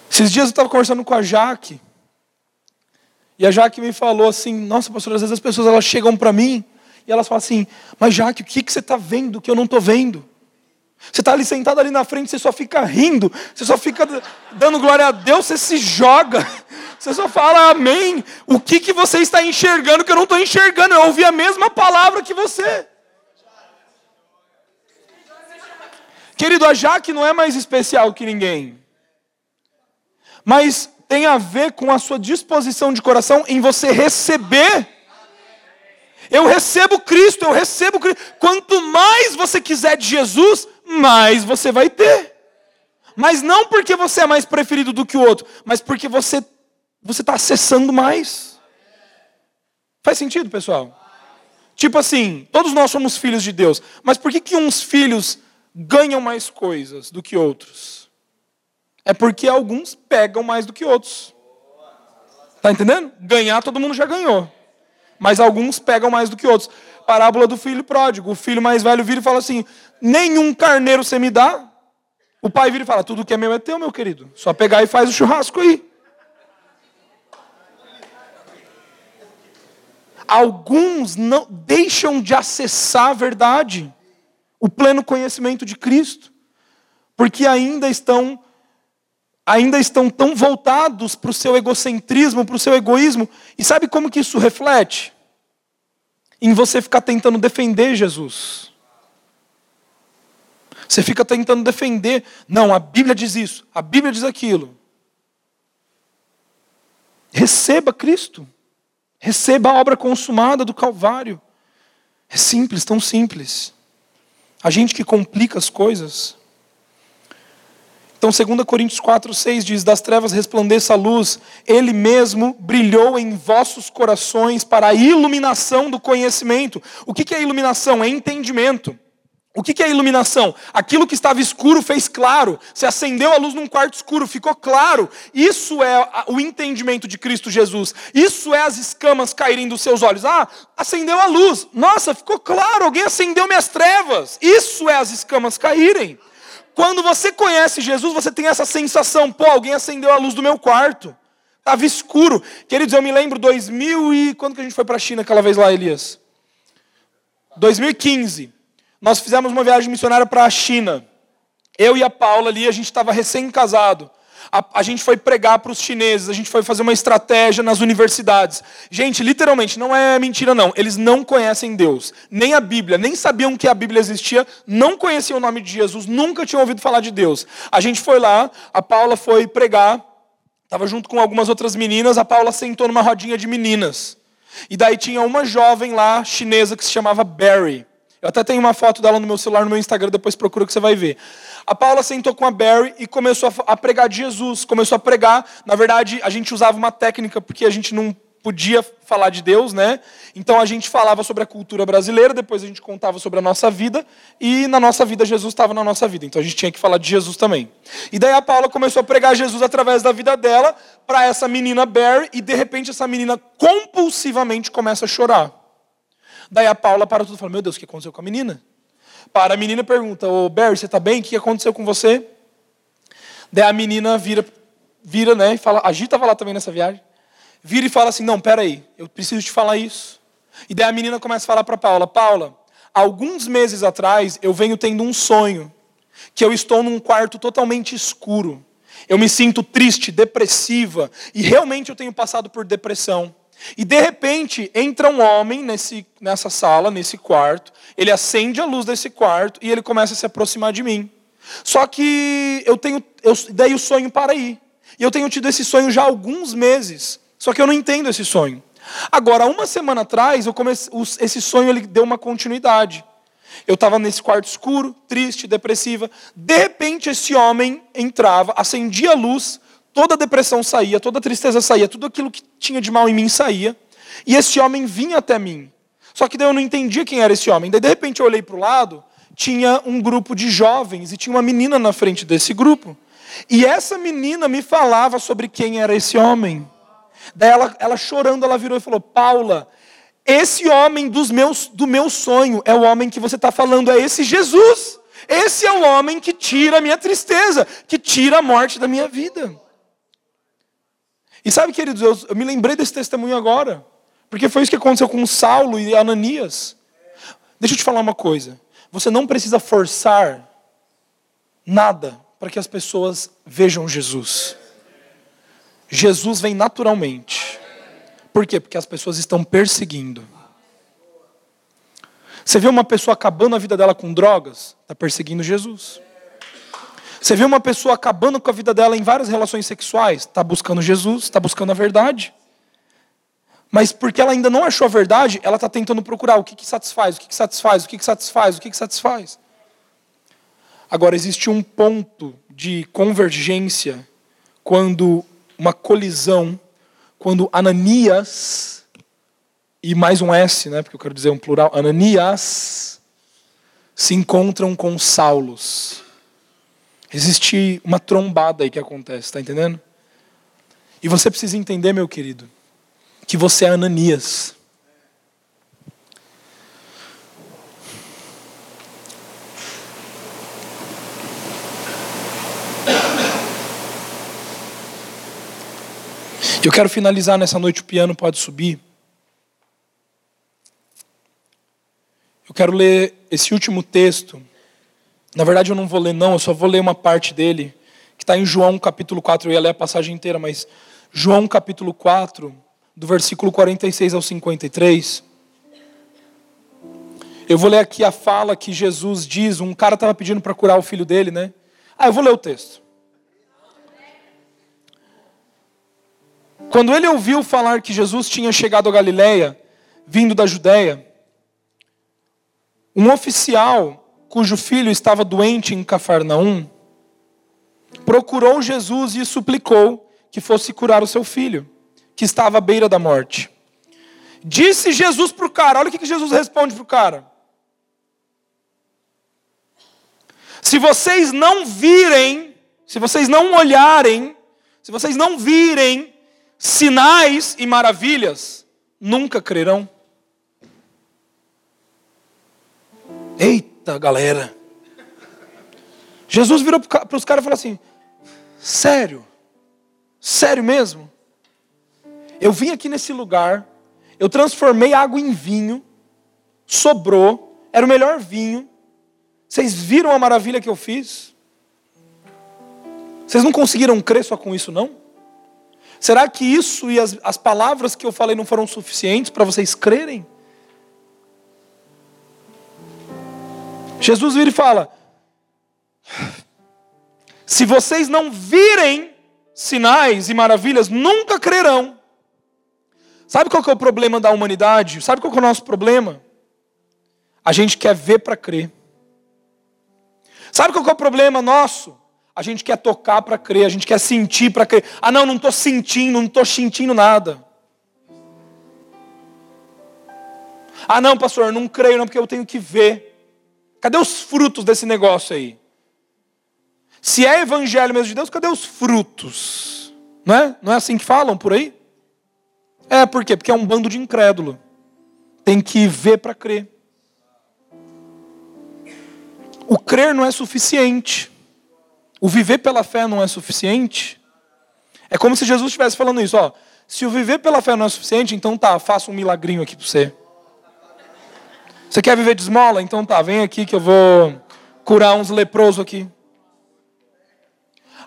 [SPEAKER 1] Esses dias eu estava conversando com a Jaque. E a Jaque me falou assim: Nossa, pastor, às vezes as pessoas elas chegam para mim e elas falam assim: Mas Jaque, o que, que você está vendo que eu não estou vendo? Você está ali sentado ali na frente, você só fica rindo, você só fica dando glória a Deus, você se joga, você só fala amém. O que, que você está enxergando que eu não estou enxergando? Eu ouvi a mesma palavra que você. Querido, a Jaque não é mais especial que ninguém, mas tem a ver com a sua disposição de coração em você receber. Eu recebo Cristo, eu recebo Cristo. Quanto mais você quiser de Jesus, mais você vai ter. Mas não porque você é mais preferido do que o outro, mas porque você você está acessando mais. Faz sentido, pessoal? Tipo assim, todos nós somos filhos de Deus, mas por que, que uns filhos ganham mais coisas do que outros? É porque alguns pegam mais do que outros. Tá entendendo? Ganhar todo mundo já ganhou. Mas alguns pegam mais do que outros. Parábola do filho pródigo. O filho mais velho vira e fala assim: nenhum carneiro você me dá. O pai vira e fala: tudo que é meu é teu, meu querido. Só pegar e faz o churrasco aí. Alguns não deixam de acessar a verdade, o pleno conhecimento de Cristo, porque ainda estão ainda estão tão voltados para o seu egocentrismo, para o seu egoísmo. E sabe como que isso reflete? Em você ficar tentando defender Jesus. Você fica tentando defender. Não, a Bíblia diz isso, a Bíblia diz aquilo. Receba Cristo. Receba a obra consumada do Calvário. É simples, tão simples. A gente que complica as coisas. Então, 2 Coríntios 4, 6 diz: Das trevas resplandeça a luz, Ele mesmo brilhou em vossos corações para a iluminação do conhecimento. O que é iluminação? É entendimento. O que é iluminação? Aquilo que estava escuro fez claro. Se acendeu a luz num quarto escuro, ficou claro. Isso é o entendimento de Cristo Jesus. Isso é as escamas caírem dos seus olhos. Ah, acendeu a luz. Nossa, ficou claro. Alguém acendeu minhas trevas. Isso é as escamas caírem. Quando você conhece Jesus, você tem essa sensação, pô, alguém acendeu a luz do meu quarto. Estava escuro. Queridos, eu me lembro 2000 e quando que a gente foi para a China aquela vez lá, Elias? 2015. Nós fizemos uma viagem missionária para a China. Eu e a Paula ali, a gente estava recém-casado a, a gente foi pregar para os chineses, a gente foi fazer uma estratégia nas universidades. Gente, literalmente, não é mentira, não. Eles não conhecem Deus, nem a Bíblia, nem sabiam que a Bíblia existia, não conheciam o nome de Jesus, nunca tinham ouvido falar de Deus. A gente foi lá, a Paula foi pregar, estava junto com algumas outras meninas, a Paula sentou numa rodinha de meninas. E daí tinha uma jovem lá, chinesa, que se chamava Barry. Eu até tenho uma foto dela no meu celular, no meu Instagram, depois procura que você vai ver. A Paula sentou com a Barry e começou a pregar de Jesus, começou a pregar. Na verdade, a gente usava uma técnica porque a gente não podia falar de Deus, né? Então a gente falava sobre a cultura brasileira, depois a gente contava sobre a nossa vida, e na nossa vida Jesus estava na nossa vida. Então a gente tinha que falar de Jesus também. E daí a Paula começou a pregar Jesus através da vida dela para essa menina Barry, e de repente essa menina compulsivamente começa a chorar. Daí a Paula para tudo e fala: Meu Deus, o que aconteceu com a menina? Para a menina pergunta: Ô Barry, você está bem? O que aconteceu com você? Daí a menina vira, vira né? E fala: A Gi estava lá também nessa viagem. Vira e fala assim: Não, peraí, eu preciso te falar isso. E daí a menina começa a falar para Paula: Paula, alguns meses atrás eu venho tendo um sonho que eu estou num quarto totalmente escuro. Eu me sinto triste, depressiva e realmente eu tenho passado por depressão. E de repente entra um homem nesse, nessa sala, nesse quarto, ele acende a luz desse quarto e ele começa a se aproximar de mim. Só que eu tenho, eu, daí o sonho para aí. E eu tenho tido esse sonho já há alguns meses. Só que eu não entendo esse sonho. Agora, uma semana atrás, esse sonho ele deu uma continuidade. Eu estava nesse quarto escuro, triste, depressiva. De repente, esse homem entrava, acendia a luz, toda a depressão saía, toda a tristeza saía, tudo aquilo que tinha de mal em mim saía, e esse homem vinha até mim. Só que daí eu não entendia quem era esse homem. Daí de repente eu olhei para o lado, tinha um grupo de jovens e tinha uma menina na frente desse grupo. E essa menina me falava sobre quem era esse homem. Daí ela, ela chorando, ela virou e falou: Paula, esse homem dos meus, do meu sonho é o homem que você está falando, é esse Jesus. Esse é o homem que tira a minha tristeza, que tira a morte da minha vida. E sabe, queridos, eu, eu me lembrei desse testemunho agora. Porque foi isso que aconteceu com Saulo e Ananias. Deixa eu te falar uma coisa. Você não precisa forçar nada para que as pessoas vejam Jesus. Jesus vem naturalmente. Por quê? Porque as pessoas estão perseguindo. Você vê uma pessoa acabando a vida dela com drogas, está perseguindo Jesus. Você vê uma pessoa acabando com a vida dela em várias relações sexuais, está buscando Jesus, está buscando a verdade. Mas porque ela ainda não achou a verdade, ela está tentando procurar o que, que satisfaz, o que, que satisfaz, o que, que satisfaz, o que, que satisfaz. Agora, existe um ponto de convergência quando uma colisão, quando Ananias, e mais um S, né, porque eu quero dizer um plural, Ananias, se encontram com Saulos. Existe uma trombada aí que acontece, está entendendo? E você precisa entender, meu querido, que você é Ananias. Eu quero finalizar nessa noite, o piano pode subir. Eu quero ler esse último texto na verdade, eu não vou ler, não, eu só vou ler uma parte dele, que está em João capítulo 4. Eu ia ler a passagem inteira, mas João capítulo 4, do versículo 46 ao 53. Eu vou ler aqui a fala que Jesus diz. Um cara estava pedindo para curar o filho dele, né? Ah, eu vou ler o texto. Quando ele ouviu falar que Jesus tinha chegado a Galiléia, vindo da Judéia, um oficial cujo filho estava doente em Cafarnaum, procurou Jesus e suplicou que fosse curar o seu filho, que estava à beira da morte. Disse Jesus para o cara, olha o que Jesus responde para o cara. Se vocês não virem, se vocês não olharem, se vocês não virem sinais e maravilhas, nunca crerão. Eita! Galera. Jesus virou para os caras e falou assim: Sério? Sério mesmo? Eu vim aqui nesse lugar, eu transformei água em vinho, sobrou, era o melhor vinho. Vocês viram a maravilha que eu fiz? Vocês não conseguiram crer só com isso, não? Será que isso e as, as palavras que eu falei não foram suficientes para vocês crerem? Jesus vira e fala: Se vocês não virem sinais e maravilhas, nunca crerão. Sabe qual que é o problema da humanidade? Sabe qual que é o nosso problema? A gente quer ver para crer. Sabe qual que é o problema nosso? A gente quer tocar para crer, a gente quer sentir para crer. Ah, não, não estou sentindo, não estou sentindo nada. Ah, não, pastor, não creio não, porque eu tenho que ver. Cadê os frutos desse negócio aí? Se é evangelho mesmo de Deus, cadê os frutos? Não é? Não é assim que falam por aí? É, por quê? Porque é um bando de incrédulo. Tem que ver para crer. O crer não é suficiente. O viver pela fé não é suficiente. É como se Jesus estivesse falando isso, ó. Se o viver pela fé não é suficiente, então tá, faça um milagrinho aqui para você. Você quer viver de esmola? Então tá, vem aqui que eu vou curar uns leprosos aqui.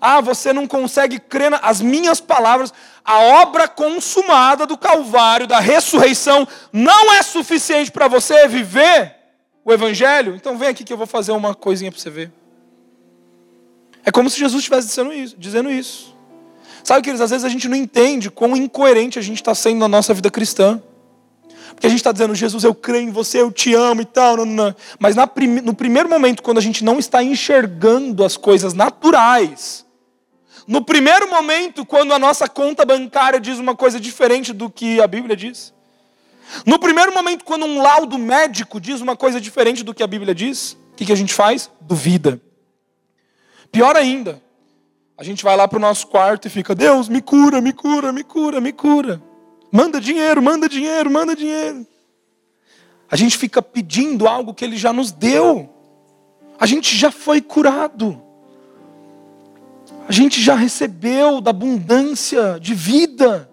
[SPEAKER 1] Ah, você não consegue crer nas minhas palavras. A obra consumada do Calvário, da ressurreição, não é suficiente para você viver o Evangelho? Então vem aqui que eu vou fazer uma coisinha para você ver. É como se Jesus estivesse dizendo isso, dizendo isso. Sabe, queridos, às vezes a gente não entende quão incoerente a gente está sendo na nossa vida cristã. Porque a gente está dizendo, Jesus, eu creio em você, eu te amo e tal. Não, não. Mas prim no primeiro momento, quando a gente não está enxergando as coisas naturais, no primeiro momento, quando a nossa conta bancária diz uma coisa diferente do que a Bíblia diz, no primeiro momento, quando um laudo médico diz uma coisa diferente do que a Bíblia diz, o que, que a gente faz? Duvida. Pior ainda, a gente vai lá para o nosso quarto e fica: Deus, me cura, me cura, me cura, me cura. Manda dinheiro, manda dinheiro, manda dinheiro. A gente fica pedindo algo que ele já nos deu. A gente já foi curado. A gente já recebeu da abundância de vida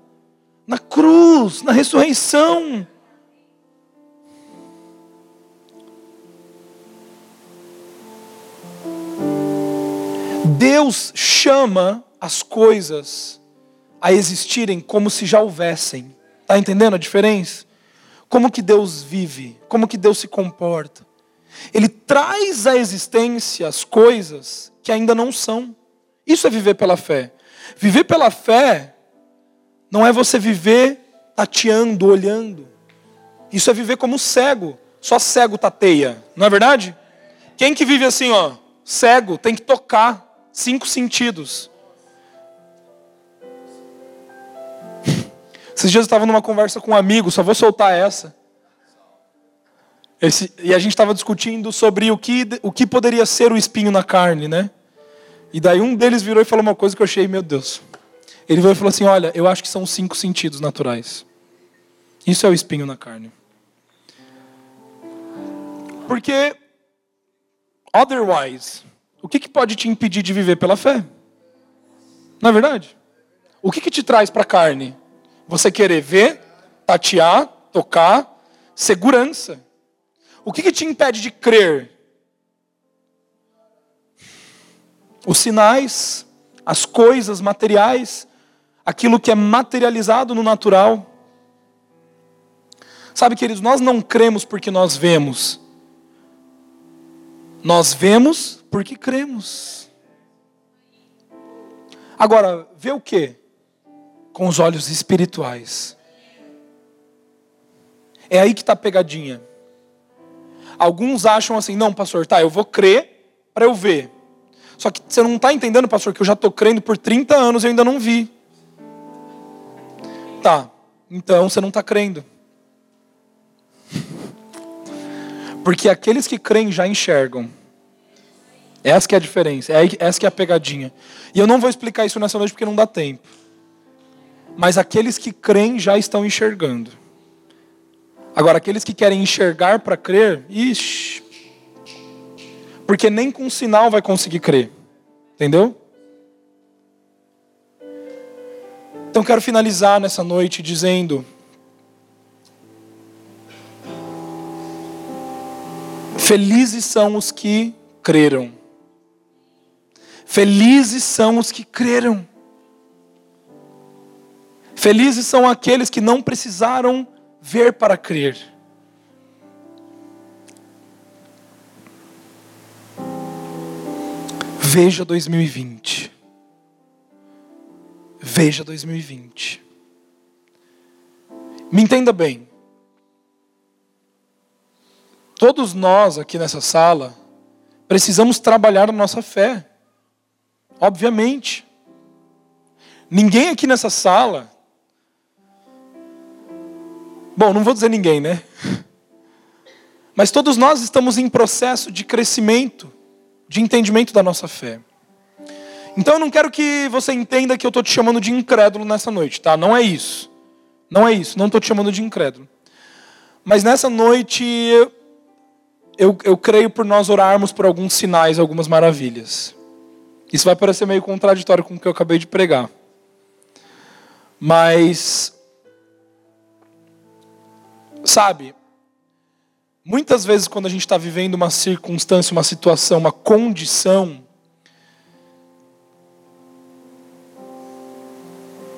[SPEAKER 1] na cruz, na ressurreição. Deus chama as coisas a existirem como se já houvessem. Está entendendo a diferença? Como que Deus vive? Como que Deus se comporta? Ele traz à existência as coisas que ainda não são. Isso é viver pela fé. Viver pela fé não é você viver tateando, olhando. Isso é viver como cego. Só cego tateia, não é verdade? Quem que vive assim, ó, cego, tem que tocar, cinco sentidos. Esses dias eu estava numa conversa com um amigo, só vou soltar essa. Esse, e a gente estava discutindo sobre o que, o que poderia ser o espinho na carne, né? E daí um deles virou e falou uma coisa que eu achei, meu Deus. Ele virou e falou assim: Olha, eu acho que são cinco sentidos naturais. Isso é o espinho na carne. Porque, otherwise, o que, que pode te impedir de viver pela fé? Não é verdade? O que, que te traz para a carne? Você querer ver, tatear, tocar, segurança. O que, que te impede de crer? Os sinais, as coisas materiais, aquilo que é materializado no natural. Sabe, queridos, nós não cremos porque nós vemos. Nós vemos porque cremos. Agora, vê o que? Com os olhos espirituais. É aí que está a pegadinha. Alguns acham assim, não, pastor, tá, eu vou crer para eu ver. Só que você não está entendendo, pastor, que eu já estou crendo por 30 anos e eu ainda não vi. Tá, então você não está crendo. Porque aqueles que creem já enxergam. Essa que é a diferença, é essa que é a pegadinha. E eu não vou explicar isso nessa noite porque não dá tempo. Mas aqueles que creem já estão enxergando. Agora, aqueles que querem enxergar para crer, ixi. Porque nem com sinal vai conseguir crer. Entendeu? Então quero finalizar nessa noite dizendo: Felizes são os que creram. Felizes são os que creram. Felizes são aqueles que não precisaram ver para crer. Veja 2020. Veja 2020. Me entenda bem. Todos nós aqui nessa sala precisamos trabalhar a nossa fé. Obviamente. Ninguém aqui nessa sala Bom, não vou dizer ninguém, né? Mas todos nós estamos em processo de crescimento, de entendimento da nossa fé. Então eu não quero que você entenda que eu estou te chamando de incrédulo nessa noite, tá? Não é isso. Não é isso, não estou te chamando de incrédulo. Mas nessa noite eu, eu, creio por nós orarmos por alguns sinais, algumas maravilhas. Isso vai parecer meio contraditório com o que eu acabei de pregar. Mas Sabe, muitas vezes quando a gente está vivendo uma circunstância, uma situação, uma condição,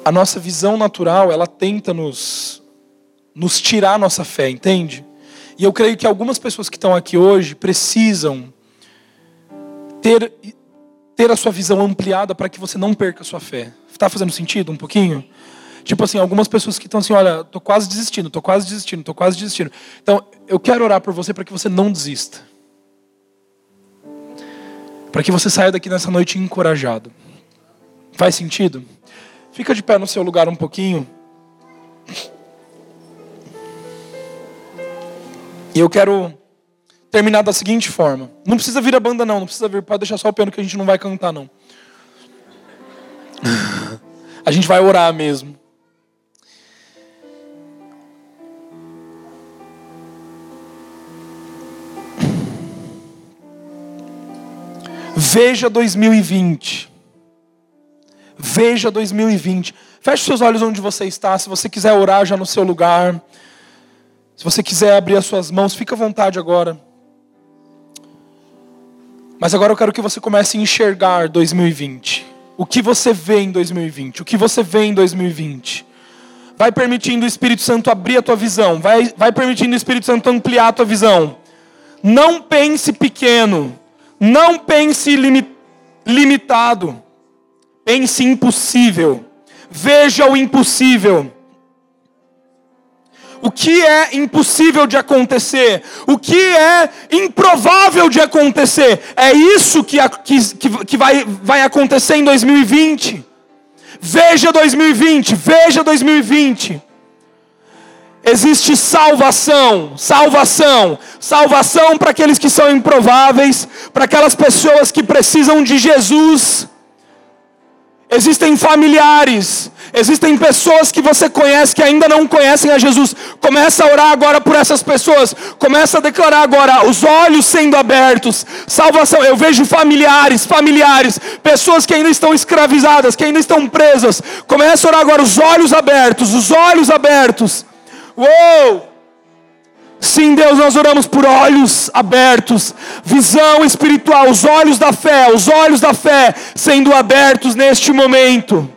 [SPEAKER 1] a nossa visão natural, ela tenta nos, nos tirar a nossa fé, entende? E eu creio que algumas pessoas que estão aqui hoje precisam ter, ter a sua visão ampliada para que você não perca a sua fé. Está fazendo sentido um pouquinho? Tipo assim, algumas pessoas que estão assim, olha, tô quase desistindo, tô quase desistindo, tô quase desistindo. Então, eu quero orar por você para que você não desista. Para que você saia daqui nessa noite encorajado. Faz sentido? Fica de pé no seu lugar um pouquinho. E eu quero terminar da seguinte forma. Não precisa vir a banda não, não precisa vir, pode deixar só o piano que a gente não vai cantar não. A gente vai orar mesmo. Veja 2020. Veja 2020. Feche seus olhos onde você está. Se você quiser orar já no seu lugar. Se você quiser abrir as suas mãos, fica à vontade agora. Mas agora eu quero que você comece a enxergar 2020. O que você vê em 2020? O que você vê em 2020? Vai permitindo o Espírito Santo abrir a tua visão. Vai, vai permitindo o Espírito Santo ampliar a tua visão. Não pense pequeno. Não pense limitado. Pense impossível. Veja o impossível. O que é impossível de acontecer? O que é improvável de acontecer? É isso que, que, que vai, vai acontecer em 2020. Veja 2020, veja 2020. Existe salvação, salvação, salvação para aqueles que são improváveis, para aquelas pessoas que precisam de Jesus. Existem familiares, existem pessoas que você conhece que ainda não conhecem a Jesus. Começa a orar agora por essas pessoas. Começa a declarar agora os olhos sendo abertos. Salvação. Eu vejo familiares, familiares, pessoas que ainda estão escravizadas, que ainda estão presas. Começa a orar agora os olhos abertos, os olhos abertos. Uou! Sim, Deus, nós oramos por olhos abertos, visão espiritual, os olhos da fé, os olhos da fé sendo abertos neste momento.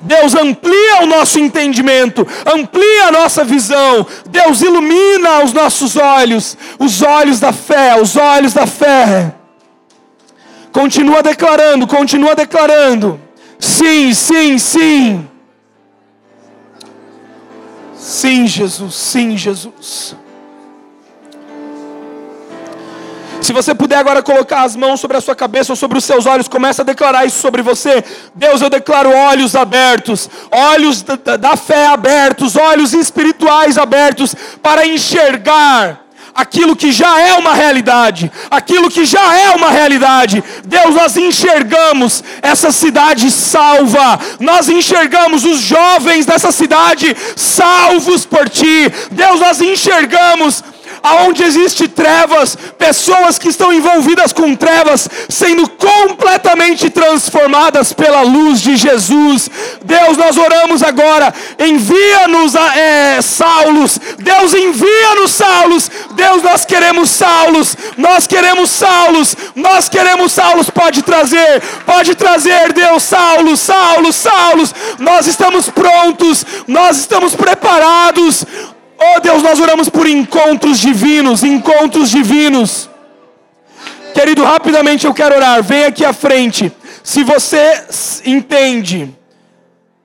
[SPEAKER 1] Deus amplia o nosso entendimento, amplia a nossa visão. Deus ilumina os nossos olhos, os olhos da fé, os olhos da fé. Continua declarando, continua declarando. Sim, sim, sim. Sim, Jesus, sim, Jesus. Se você puder agora colocar as mãos sobre a sua cabeça ou sobre os seus olhos, começa a declarar isso sobre você. Deus, eu declaro olhos abertos, olhos da, da fé abertos, olhos espirituais abertos para enxergar aquilo que já é uma realidade, aquilo que já é uma realidade. Deus, nós enxergamos essa cidade salva, nós enxergamos os jovens dessa cidade salvos por ti. Deus, nós enxergamos aonde existe trevas, pessoas que estão envolvidas com trevas, sendo completamente transformadas pela luz de Jesus. Deus, nós oramos agora, envia-nos é, Saulos, Deus envia-nos Saulos, Deus, nós queremos Saulos, nós queremos Saulos, nós queremos Saulos, pode trazer, pode trazer, Deus, Saulos, Saulos, Saulos, nós estamos prontos, nós estamos preparados, Oh Deus, nós oramos por encontros divinos, encontros divinos. Querido, rapidamente eu quero orar. Vem aqui à frente. Se você entende,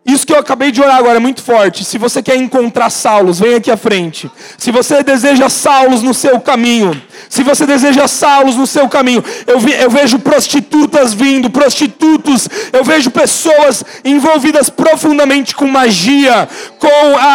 [SPEAKER 1] isso que eu acabei de orar agora é muito forte. Se você quer encontrar Saulos, vem aqui à frente. Se você deseja Saulos no seu caminho, se você deseja Saulos no seu caminho, eu, vi, eu vejo prostitutas vindo, prostitutos, eu vejo pessoas envolvidas profundamente com magia, com a